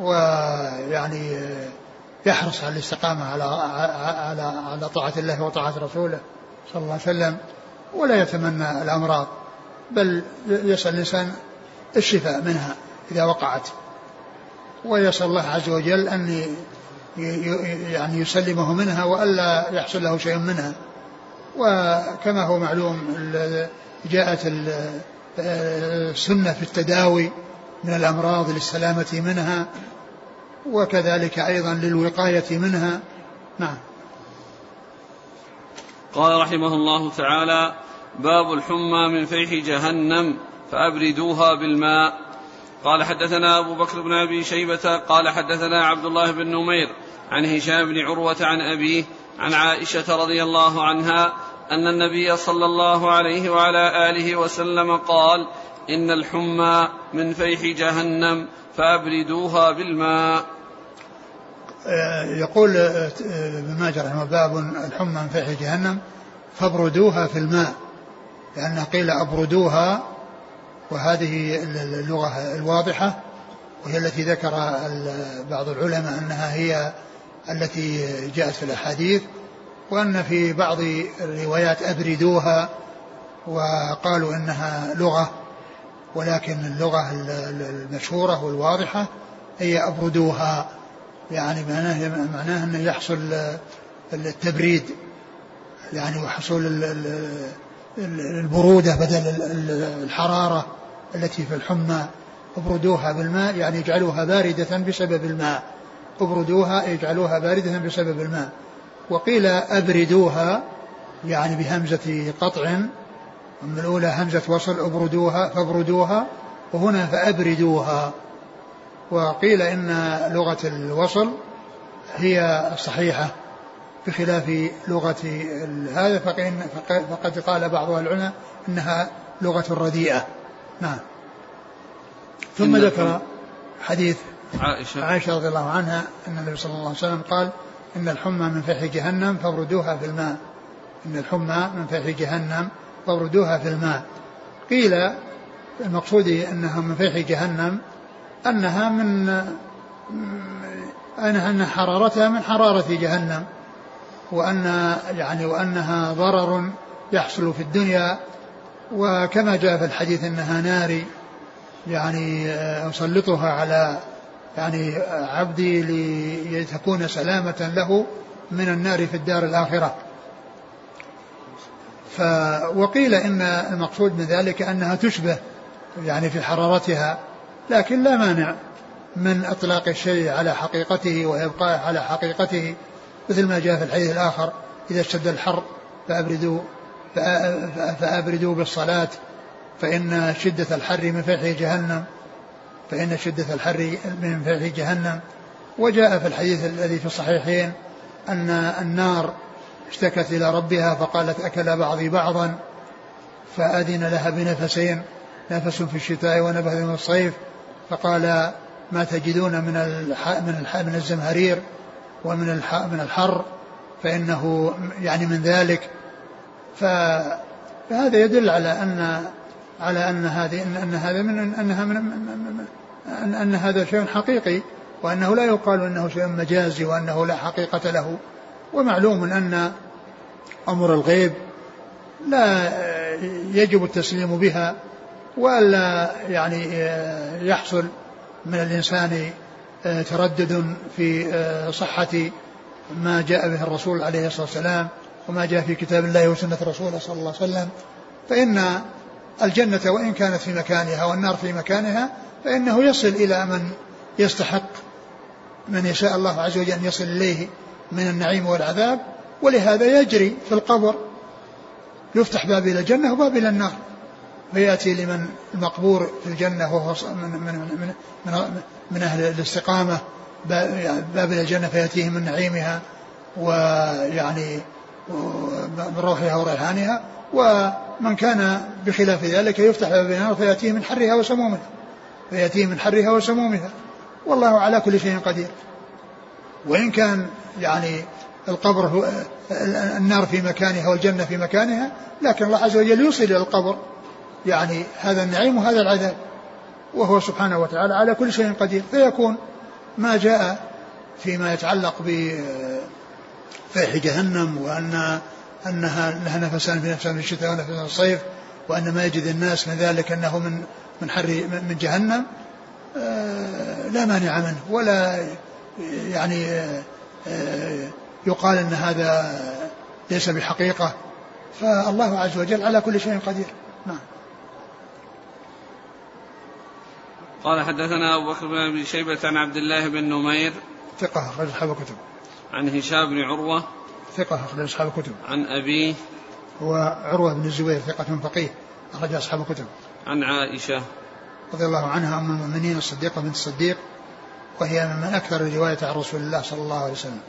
ويعني يحرص على الاستقامة على على على طاعة الله وطاعة رسوله صلى الله عليه وسلم ولا يتمنى الأمراض بل يسأل الإنسان الشفاء منها إذا وقعت. ويسأل الله عز وجل أن يعني يسلمه منها وألا يحصل له شيء منها. وكما هو معلوم جاءت السنة في التداوي من الأمراض للسلامة منها وكذلك أيضا للوقاية منها. نعم. قال رحمه الله تعالى باب الحمى من فيح جهنم فأبردوها بالماء. قال حدثنا أبو بكر بن أبي شيبة قال حدثنا عبد الله بن نمير عن هشام بن عروة عن أبيه عن عائشة رضي الله عنها أن النبي صلى الله عليه وعلى آله وسلم قال إن الحمى من فيح جهنم فأبردوها بالماء. يقول ابن ماجه رحمه باب الحمى من فيح جهنم فابردوها في الماء. لأن قيل أبردوها وهذه اللغة الواضحة وهي التي ذكر بعض العلماء أنها هي التي جاءت في الأحاديث. وأن في بعض الروايات أبردوها وقالوا إنها لغة ولكن اللغة المشهورة والواضحة هي أبردوها. يعني معناه معناه أنه يحصل التبريد يعني وحصول البرودة بدل الحرارة التي في الحمى. أبردوها بالماء يعني اجعلوها باردة بسبب الماء. أبردوها اجعلوها باردة بسبب الماء. وقيل أبردوها يعني بهمزة قطع. من الأولى همزة وصل أبردوها فابردوها وهنا فأبردوها. وقيل إن لغة الوصل هي الصحيحة بخلاف لغة هذا فقد قال بعض العلماء إنها لغة رديئة. نعم. ثم ذكر حديث عائشة. عائشة رضي الله عنها أن النبي صلى الله عليه وسلم قال إن الحمى من فيح جهنم فابردوها في الماء. إن الحمى من فيح جهنم فابردوها في الماء. قيل المقصود أنها من فيح جهنم أنها من أن حرارتها من حرارة جهنم. وأن يعني وأنها ضرر يحصل في الدنيا. وكما جاء في الحديث أنها ناري يعني أسلطها على يعني عبدي لتكون سلامة له من النار في الدار الآخرة. ف وقيل إن المقصود من ذلك أنها تشبه يعني في حرارتها لكن لا مانع من إطلاق الشيء على حقيقته وإبقائه على حقيقته مثل ما جاء في الحديث الآخر إذا اشتد الحر فأبردوا فأبردوا بالصلاة فإن شدة الحر من فيح جهنم. فإن شدة الحر من فيح جهنم وجاء في الحديث الذي في الصحيحين أن النار اشتكت إلى ربها فقالت أكل بعضي بعضا فأذن لها بنفسين نفس في الشتاء ونفس في الصيف فقال ما تجدون من من من الزمهرير ومن من الحر فإنه يعني من ذلك. فهذا يدل على أن على أن هذه أن هذا من أنها من أن, أن هذا شيء حقيقي وأنه لا يقال أنه شيء مجازي وأنه لا حقيقة له. ومعلوم أن أمر الغيب لا يجب التسليم بها وألا يعني يحصل من الإنسان تردد في صحة ما جاء به الرسول عليه الصلاة والسلام وما جاء في كتاب الله وسنة رسوله صلى الله عليه وسلم. فإن الجنة وإن كانت في مكانها والنار في مكانها فإنه يصل إلى من يستحق من يشاء الله عز وجل أن يصل إليه من النعيم والعذاب ولهذا يجري في القبر. يفتح باب إلى الجنة وباب إلى النار. فيأتي لمن المقبور في الجنة وهو من, من, من, من, من أهل الاستقامة. باب إلى الجنة فيأتيه من نعيمها ويعني من روحها وريحانها ومن كان بخلاف ذلك يفتح باب النار فيأتيه من حرها وسمومها. فيأتيه من حرها وسمومها. والله على كل شيء قدير. وإن كان يعني القبر هو النار في مكانها والجنة في مكانها لكن الله عز وجل يوصل إلى القبر يعني هذا النعيم وهذا العذاب. وهو سبحانه وتعالى على كل شيء قدير. فيكون ما جاء فيما يتعلق بفيح جهنم وأن أنها لها نفسان في نفسان في الشتاء ونفسان في الصيف وأن ما يجد الناس من ذلك أنه من من حر من جهنم آه، لا مانع منه ولا يعني آه، يقال أن هذا ليس بحقيقة. فالله عز وجل على كل شيء قدير. نعم. قال حدثنا أبو بكر بن شيبة عن عبد الله بن نمير ثقة اخرج اصحاب الكتب. عن هشام بن عروة ثقة أخرج أصحاب الكتب. عن ابيه هو عروة بن الزبير ثقة فقيه أخرج أصحاب الكتب. عن عائشة رضي الله عنها أم المؤمنين الصديقة بنت الصديق وهي من أكثر الرواية عن رسول الله صلى الله عليه وسلم.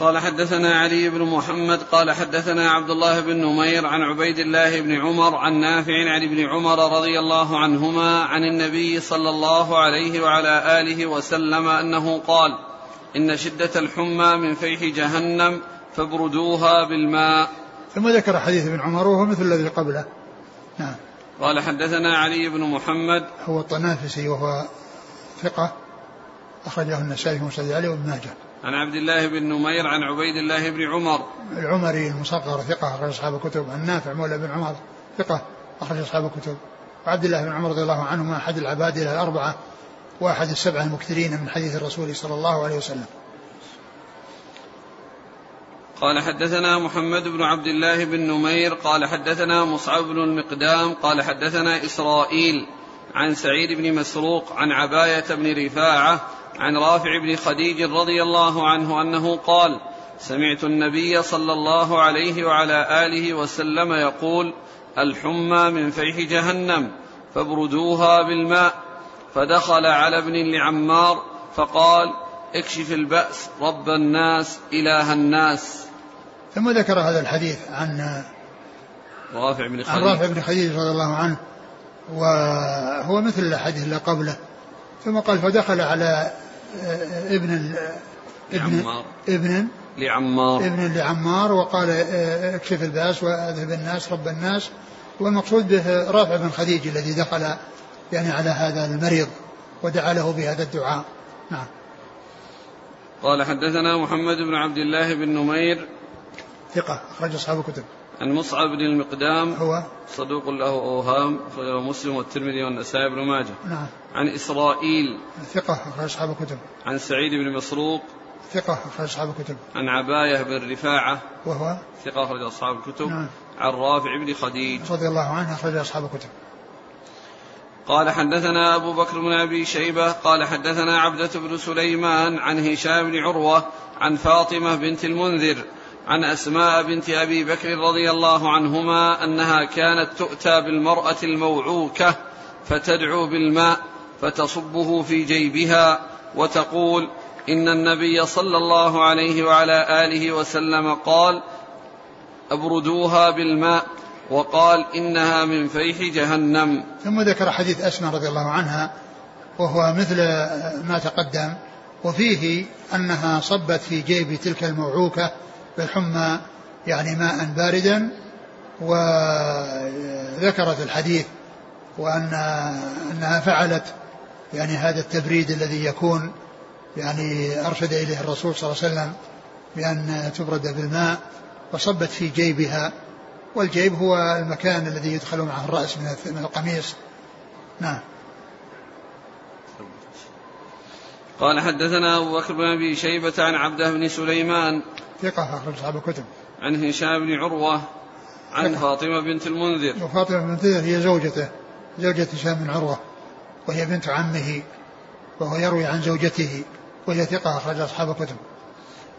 قال حدثنا علي بن محمد قال حدثنا عبد الله بن نمير عن عبيد الله بن عمر عن نافع عن ابن عمر رضي الله عنهما عن النبي صلى الله عليه وعلى آله وسلم أنه قال إن شدة الحمى من فيح جهنم فابردوها بالماء. ثم ذكر حديث ابن عمر وهو مثل الذي قبله. نعم. قال حدثنا علي بن محمد. هو الطنافسي وهو ثقة. أخرجه النسائي في مسجد علي وابن ماجه. عن عبد الله بن نمير عن عبيد الله بن عمر. العمري المصغر ثقة أخرج أصحاب الكتب. عن نافع مولى بن عمر ثقة أخرج أصحاب الكتب. وعبد الله بن عمر رضي الله عنهما أحد العباد الأربعة وأحد السبعة المكثرين من حديث الرسول صلى الله عليه وسلم. قال حدثنا محمد بن عبد الله بن نمير قال حدثنا مصعب بن المقدام قال حدثنا إسرائيل عن سعيد بن مسروق عن عباية بن رفاعة عن رافع بن خديج رضي الله عنه أنه قال سمعت النبي صلى الله عليه وعلى آله وسلم يقول الحمى من فيح جهنم فابردوها بالماء فدخل على ابن لعمار فقال اكشف البأس رب الناس إله الناس. ثم ذكر هذا الحديث عن رافع بن خديج. عن رافع بن خديج رضي الله عنه وهو مثل الحديث اللي قبله. ثم قال فدخل على ابن ابن ابن لعمار. ابن لعمار وقال اكشف البأس واذهب الناس رب الناس. والمقصود به رافع بن خديج الذي دخل يعني على هذا المريض ودعا له بهذا الدعاء. نعم. قال حدثنا محمد بن عبد الله بن نمير. ثقة أخرج أصحاب الكتب. عن مصعب بن المقدام. هو؟ صدوق له أوهام أخرجه مسلم والترمذي والنسائي بن ماجه. نعم. عن إسرائيل. ثقة أخرج أصحاب الكتب. عن سعيد بن مسروق. ثقة أخرج أصحاب الكتب. عن عباية بن رفاعة. وهو؟ ثقة أخرج أصحاب الكتب. نعم. عن رافع بن خديج. رضي الله عنه أخرج أصحاب الكتب. قال حدثنا أبو بكر بن أبي شيبة قال حدثنا عبدة بن سليمان عن هشام بن عروة عن فاطمة بنت المنذر عن أسماء بنت أبي بكر رضي الله عنهما أنها كانت تؤتى بالمرأة الموعوكة فتدعو بالماء فتصبه في جيبها وتقول إن النبي صلى الله عليه وعلى آله وسلم قال أبردوها بالماء وقال إنها من فيح جهنم. ثم ذكر حديث أسماء رضي الله عنها وهو مثل ما تقدم وفيه أنها صبت في جيب تلك الموعوكة بالحمى يعني ماء باردا وذكرت الحديث وأن أنها فعلت يعني هذا التبريد الذي يكون يعني أرشد إليه الرسول صلى الله عليه وسلم بأن تبرد بالماء وصبت في جيبها والجيب هو المكان الذي يدخل معه الرأس من القميص. نعم. قال حدثنا أبو بكر بن أبي شيبة عن عبده بن سليمان ثقة أخرج أصحاب الكتب عن هشام بن عروة عن فاطمة بنت المنذر. وفاطمة بنت المنذر هي زوجته زوجة هشام بن عروة وهي بنت عمه وهو يروي عن زوجته وهي ثقة أخرج أصحاب الكتب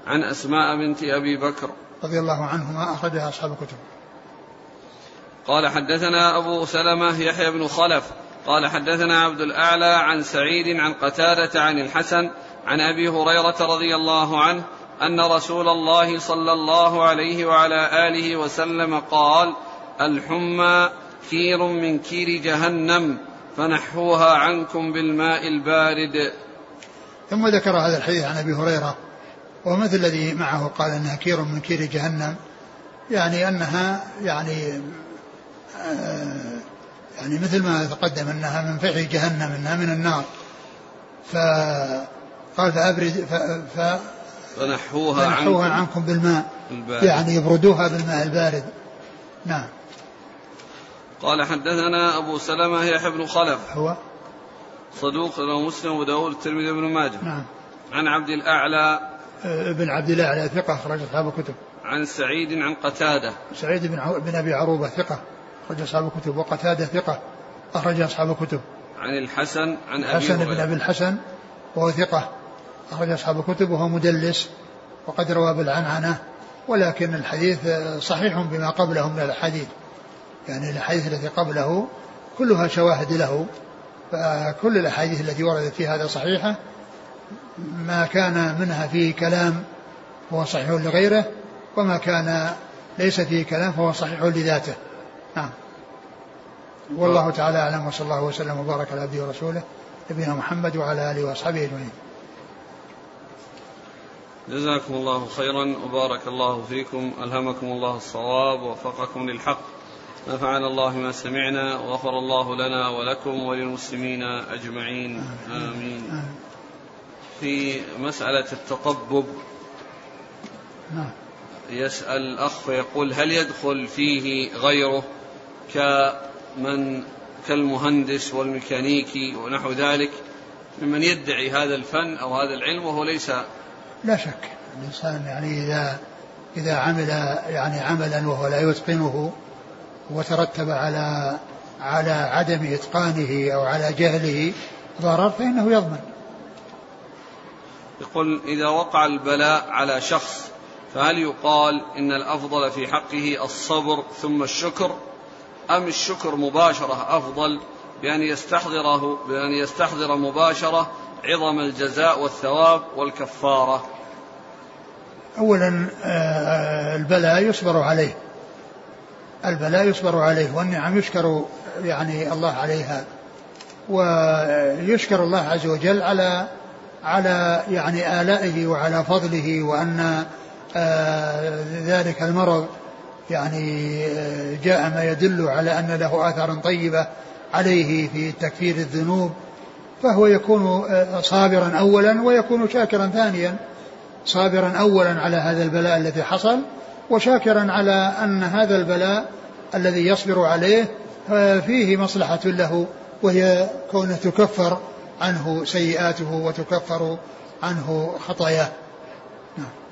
عن أسماء بنت أبي بكر. رضي الله عنهما أخرجها أصحاب الكتب قال حدثنا أبو سلمة يحيى بن خلف قال حدثنا عبد الأعلى عن سعيد عن قتادة عن الحسن عن أبي هريرة رضي الله عنه أن رسول الله صلى الله عليه وعلى آله وسلم قال الحمى كير من كير جهنم فنحوها عنكم بالماء البارد. ثم ذكر هذا الحديث عن أبي هريرة ومثل الذي معه قال أنها كير من كير جهنم يعني أنها يعني يعني مثل ما تقدم أنها من فعل جهنم أنها من النار. فقال فأبرد ف, ف فنحوها, فنحوها عنكم, عنكم بالماء. البارد. يعني يبردوها بالماء البارد. نعم. قال حدثنا أبو سلمة يحيى بن خلف. هو؟ صدوق له مسلم وداود الترمذي بن ماجه. نعم. عن عبد الأعلى. ابن عبد الأعلى ثقة أخرج أصحاب الكتب. عن سعيد عن قتادة. سعيد بن, بن أبي عروبة ثقة. أخرج أصحاب الكتب وقتادة ثقة أخرج أصحاب الكتب. عن الحسن عن أبي الحسن بن أبي الحسن وهو ثقة أخرج أصحاب الكتب وهو مدلس وقد روى بالعنعنة ولكن الحديث صحيح بما قبله من الأحاديث. يعني الأحاديث التي قبله كلها شواهد له فكل الأحاديث التي وردت في هذا صحيحة ما كان منها فيه كلام فهو صحيح لغيره وما كان ليس فيه كلام فهو صحيح لذاته. نعم. والله تعالى أعلم وصلى الله وسلم وبارك على عبده ورسوله نبينا محمد وعلى آله وأصحابه أجمعين. جزاكم الله خيرا وبارك الله فيكم ألهمكم الله الصواب ووفقكم للحق. نفعنا الله ما سمعنا وغفر الله لنا ولكم وللمسلمين أجمعين. آمين. في مسألة التطبب. نعم. يسأل الاخ ويقول هل يدخل فيه غيره؟ كمن كالمهندس والميكانيكي ونحو ذلك ممن يدعي هذا الفن أو هذا العلم وهو ليس لا شك الإنسان يعني إذا إذا عمل يعني عملا وهو لا يتقنه وترتب على على عدم إتقانه أو على جهله ضرر فإنه يضمن. يقول إذا وقع البلاء على شخص فهل يقال إن الأفضل في حقه الصبر ثم الشكر أم الشكر مباشرة أفضل بأن يستحضره بأن يستحضر مباشرة عظم الجزاء والثواب والكفارة؟ أولا آه، البلاء يصبر عليه. البلاء يصبر عليه والنعم يشكر يعني الله عليها. ويشكر الله عز وجل على على يعني آلائه وعلى فضله وأن آه، ذلك المرض يعني آه، جاء ما يدل على أن له آثارا طيبة عليه في تكفير الذنوب فهو يكون آه، صابرا أولا ويكون شاكرا ثانيا. صابرا أولا على هذا البلاء الذي حصل وشاكرا على أن هذا البلاء الذي يصبر عليه آه، فيه مصلحة له وهي كونه تكفر عنه سيئاته وتكفر عنه خطاياه. نعم.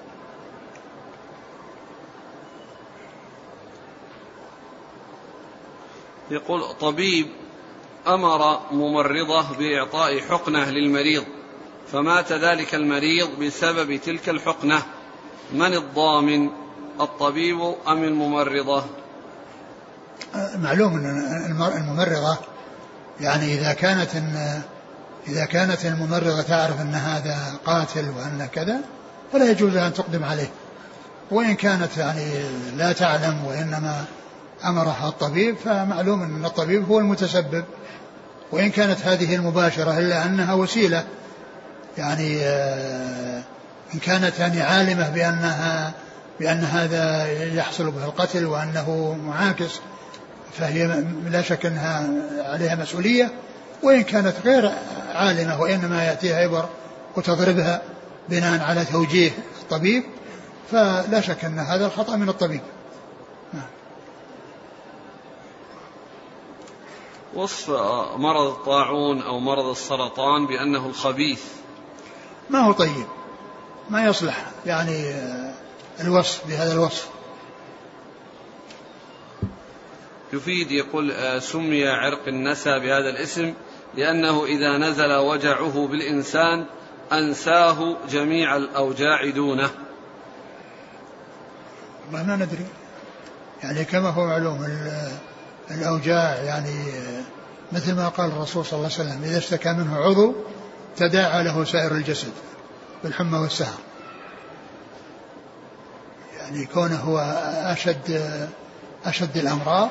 يقول طبيب أمر ممرضة بإعطاء حقنة للمريض فمات ذلك المريض بسبب تلك الحقنة. من الضامن؟ الطبيب أم الممرضة؟ معلوم إن الممرضة يعني إذا كانت إن إذا كانت الممرضة تعرف إن هذا قاتل وأن كذا فلا يجوز أن تقدم عليه. وإن كانت يعني لا تعلم وإنما أمرها الطبيب فمعلوم أن الطبيب هو المتسبب. وإن كانت هذه المباشرة إلا أنها وسيلة يعني آه، إن كانت يعني عالمة بأنها بأن هذا يحصل به القتل وأنه معاكس فهي لا شك أنها عليها مسؤولية. وإن كانت غير عالمة وإنما يأتيها عبر وتضربها بناء على توجيه الطبيب فلا شك أن هذا الخطأ من الطبيب. وصف مرض الطاعون أو مرض السرطان بأنه الخبيث. ما هو طيب؟ ما يصلح يعني آه، الوصف بهذا الوصف؟ يفيد يقول آه، سمي عرق النسا بهذا الاسم لأنه إذا نزل وجعه بالإنسان أنساه جميع الأوجاع دونه. ما ندري. يعني كما هو معلوم الأوجاع يعني مثل ما قال الرسول صلى الله عليه وسلم إذا اشتكى منه عضو تداعى له سائر الجسد بالحمى والسهر. يعني كونه هو أشد أشد الأمراض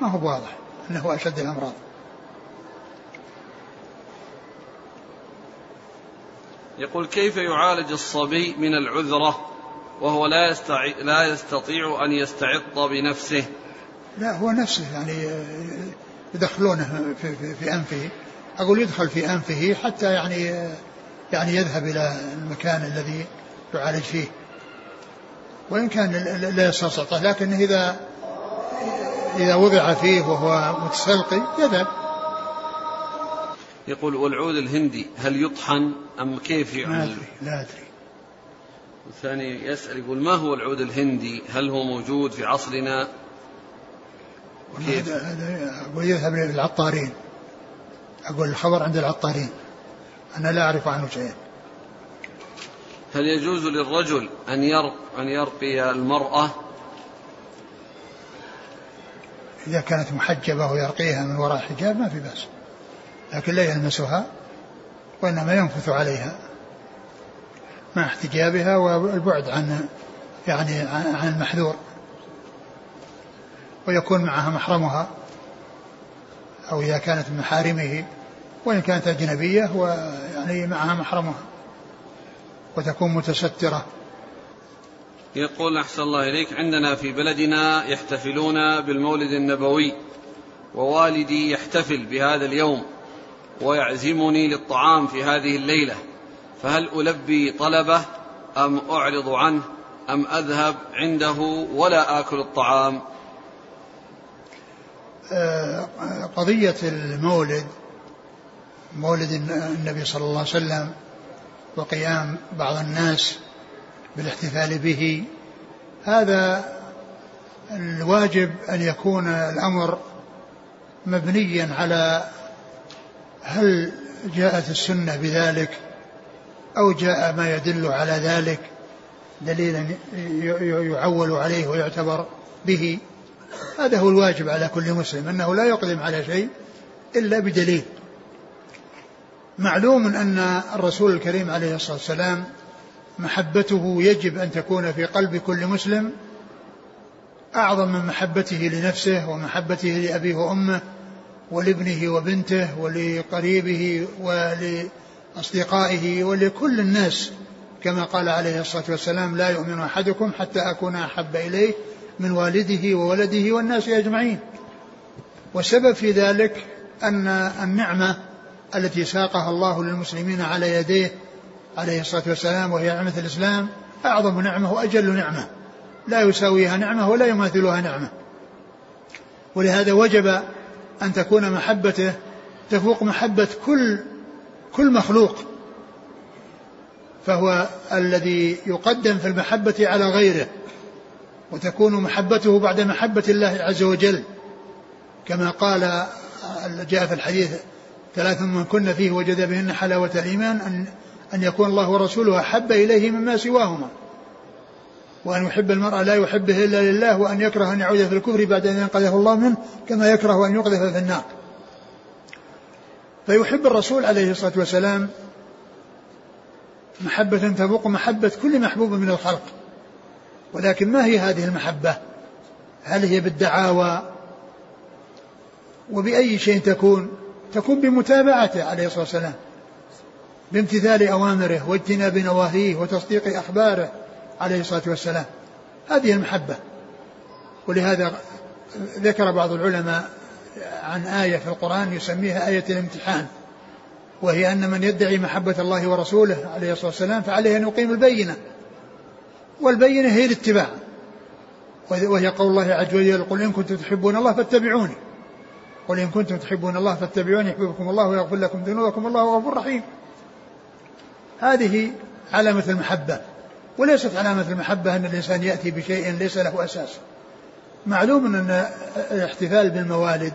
ما هو واضح أنه أشد الأمراض. يقول كيف يعالج الصبي من العذرة وهو لا يستطيع, لا يستطيع أن يستعط بنفسه؟ لا هو نفسه يعني يدخلونه في, في, في أنفه. أقول يدخل في أنفه حتى يعني يعني يذهب إلى المكان الذي يعالج فيه. وإن كان لا يستطيع لكن إذا إذا وضع فيه وهو متسلقي يذهب. يقول والعود الهندي هل يطحن أم كيف يعمل؟ لا أدري لا أدري. الثاني يسأل يقول ما هو العود الهندي؟ هل هو موجود في عصرنا كيف أقول يذهب للعطارين أقول الخبر عند العطارين. أنا لا أعرف عنه شيئا. هل يجوز للرجل أن يرق أن يرقي المرأة؟ إذا كانت محجبة ويرقيها من وراء حجاب ما في بأس. لكن لا يلمسها وإنما ينفث عليها مع احتجابها والبعد عن يعني عن المحذور. ويكون معها محرمها أو إذا كانت من محارمه وإن كانت أجنبية ويعني معها محرمها وتكون متسترة. يقول أحسن الله إليك عندنا في بلدنا يحتفلون بالمولد النبوي ووالدي يحتفل بهذا اليوم ويعزمني للطعام في هذه الليلة فهل ألبي طلبه أم أعرض عنه أم أذهب عنده ولا آكل الطعام؟ قضية المولد مولد النبي صلى الله عليه وسلم وقيام بعض الناس بالاحتفال به. هذا الواجب أن يكون الأمر مبنيا على هل جاءت السنة بذلك أو جاء ما يدل على ذلك دليلا يعول عليه ويعتبر به. هذا هو الواجب على كل مسلم أنه لا يقدم على شيء إلا بدليل. معلوم أن الرسول الكريم عليه الصلاة والسلام محبته يجب أن تكون في قلب كل مسلم أعظم من محبته لنفسه ومحبته لأبيه وأمه ولابنه وبنته ولقريبه ولأصدقائه ولكل الناس. كما قال عليه الصلاة والسلام لا يؤمن أحدكم حتى أكون أحب إليه من والده وولده والناس أجمعين. والسبب في ذلك أن النعمة التي ساقها الله للمسلمين على يديه عليه الصلاة والسلام وهي نعمة الإسلام أعظم نعمة وأجل نعمة. لا يساويها نعمة ولا يماثلها نعمة. ولهذا وجب أن تكون محبته تفوق محبة كل كل مخلوق. فهو الذي يقدم في المحبة على غيره. وتكون محبته بعد محبة الله عز وجل. كما قال جاء في الحديث ثلاث من كن فيه وجد بهن حلاوة الإيمان أن أن يكون الله ورسوله أحب إليه مما سواهما. وأن يحب المرء لا يحبه إلا لله وأن يكره أن يعود في الكفر بعد أن ينقذه الله منه كما يكره أن يقذف في النار. فيحب الرسول عليه الصلاة والسلام محبة تفوق محبة كل محبوب من الخلق. ولكن ما هي هذه المحبة؟ هل هي بالدعاوى؟ وبأي شيء تكون؟ تكون بمتابعته عليه الصلاة والسلام بامتثال أوامره واجتناب نواهيه وتصديق أخباره عليه الصلاة والسلام. هذه المحبة. ولهذا ذكر بعض العلماء عن آية في القرآن يسميها آية الامتحان وهي أن من يدعي محبة الله ورسوله عليه الصلاة والسلام فعليه أن يقيم البينة. والبينة هي الاتباع. وهي قول الله عز وجل قل إن كنتم تحبون الله فاتبعوني. قل إن كنتم تحبون الله فاتبعوني يحببكم الله ويغفر لكم ذنوبكم الله غفور رحيم. هذه علامة المحبة وليست علامة المحبة أن الإنسان يأتي بشيء ليس له أساس. معلوم أن الاحتفال بالموالد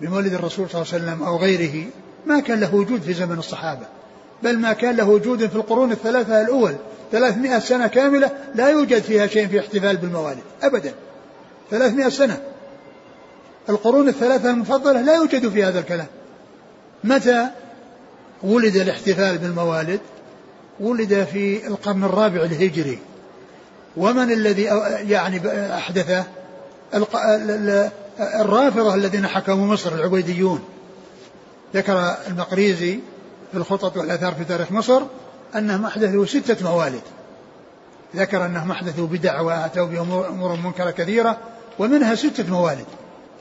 بمولد الرسول صلى الله عليه وسلم أو غيره ما كان له وجود في زمن الصحابة بل ما كان له وجود في القرون الثلاثة الأول. ثلاثمائة سنة كاملة لا يوجد فيها شيء في احتفال بالموالد أبدا. ثلاثمائة سنة. القرون الثلاثة المفضلة لا يوجد في هذا الكلام. متى ولد الاحتفال بالموالد ولد في القرن الرابع الهجري. ومن الذي يعني أحدثه الرافضة الذين حكموا مصر العبيديون. ذكر المقريزي في الخطط والآثار في تاريخ مصر أنهم أحدثوا ستة موالد. ذكر أنهم أحدثوا بدع وأتوا بأمور منكرة كثيرة ومنها ستة موالد.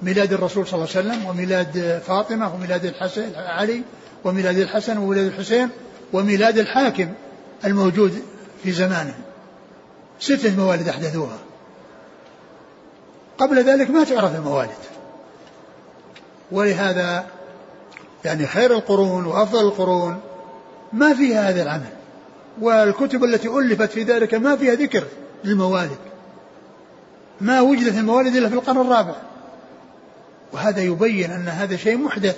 ميلاد الرسول صلى الله عليه وسلم وميلاد فاطمة وميلاد الحسن علي وميلاد الحسن وميلاد الحسين وميلاد الحاكم الموجود في زمانه. ستة موالد أحدثوها. قبل ذلك ما تعرف الموالد. ولهذا يعني خير القرون وأفضل القرون ما فيها هذا العمل. والكتب التي ألفت في ذلك ما فيها ذكر للموالد. ما وجدت الموالد إلا في القرن الرابع. وهذا يبين أن هذا شيء محدث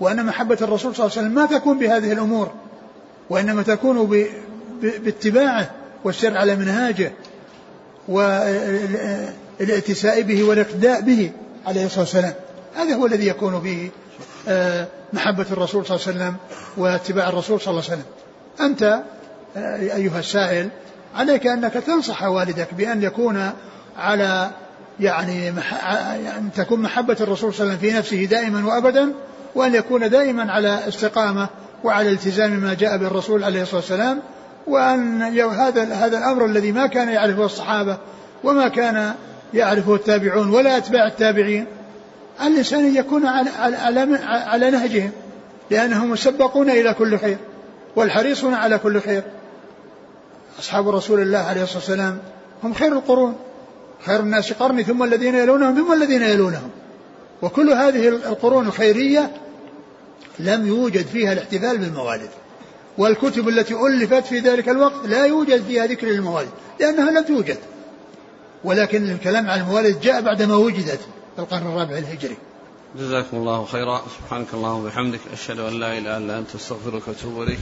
وأن محبة الرسول صلى الله عليه وسلم ما تكون بهذه الأمور وإنما تكون باتباعه والسير على منهاجه والائتساء به والاقتداء به عليه الصلاة والسلام. هذا هو الذي يكون به آه، محبة الرسول صلى الله عليه وسلم واتباع الرسول صلى الله عليه وسلم. أنت أيها السائل عليك أنك تنصح والدك بأن يكون على يعني أن تكون محبة الرسول صلى الله عليه وسلم في نفسه دائما وأبدا وأن يكون دائما على استقامة وعلى التزام ما جاء بالرسول عليه الصلاة والسلام وأن هذا هذا الأمر الذي ما كان يعرفه الصحابة وما كان يعرفه التابعون ولا أتباع التابعين. الإنسان يكون على, على, على نهجهم لأنهم مسبقون إلى كل خير والحريصون على كل خير. أصحاب رسول الله عليه الصلاة والسلام هم خير القرون خير الناس قرني ثم الذين يلونهم ثم الذين يلونهم. وكل هذه القرون الخيرية لم يوجد فيها الاحتفال بالموالد والكتب التي ألفت في ذلك الوقت لا يوجد فيها ذكر للموالد لأنها لم توجد. ولكن الكلام عن الموالد جاء بعدما وجدت في القرن الرابع الهجري. جزاكم الله خيرا. سبحانك اللهم وبحمدك أشهد أن لا إله إلا أنت أستغفرك وأتوب إليك.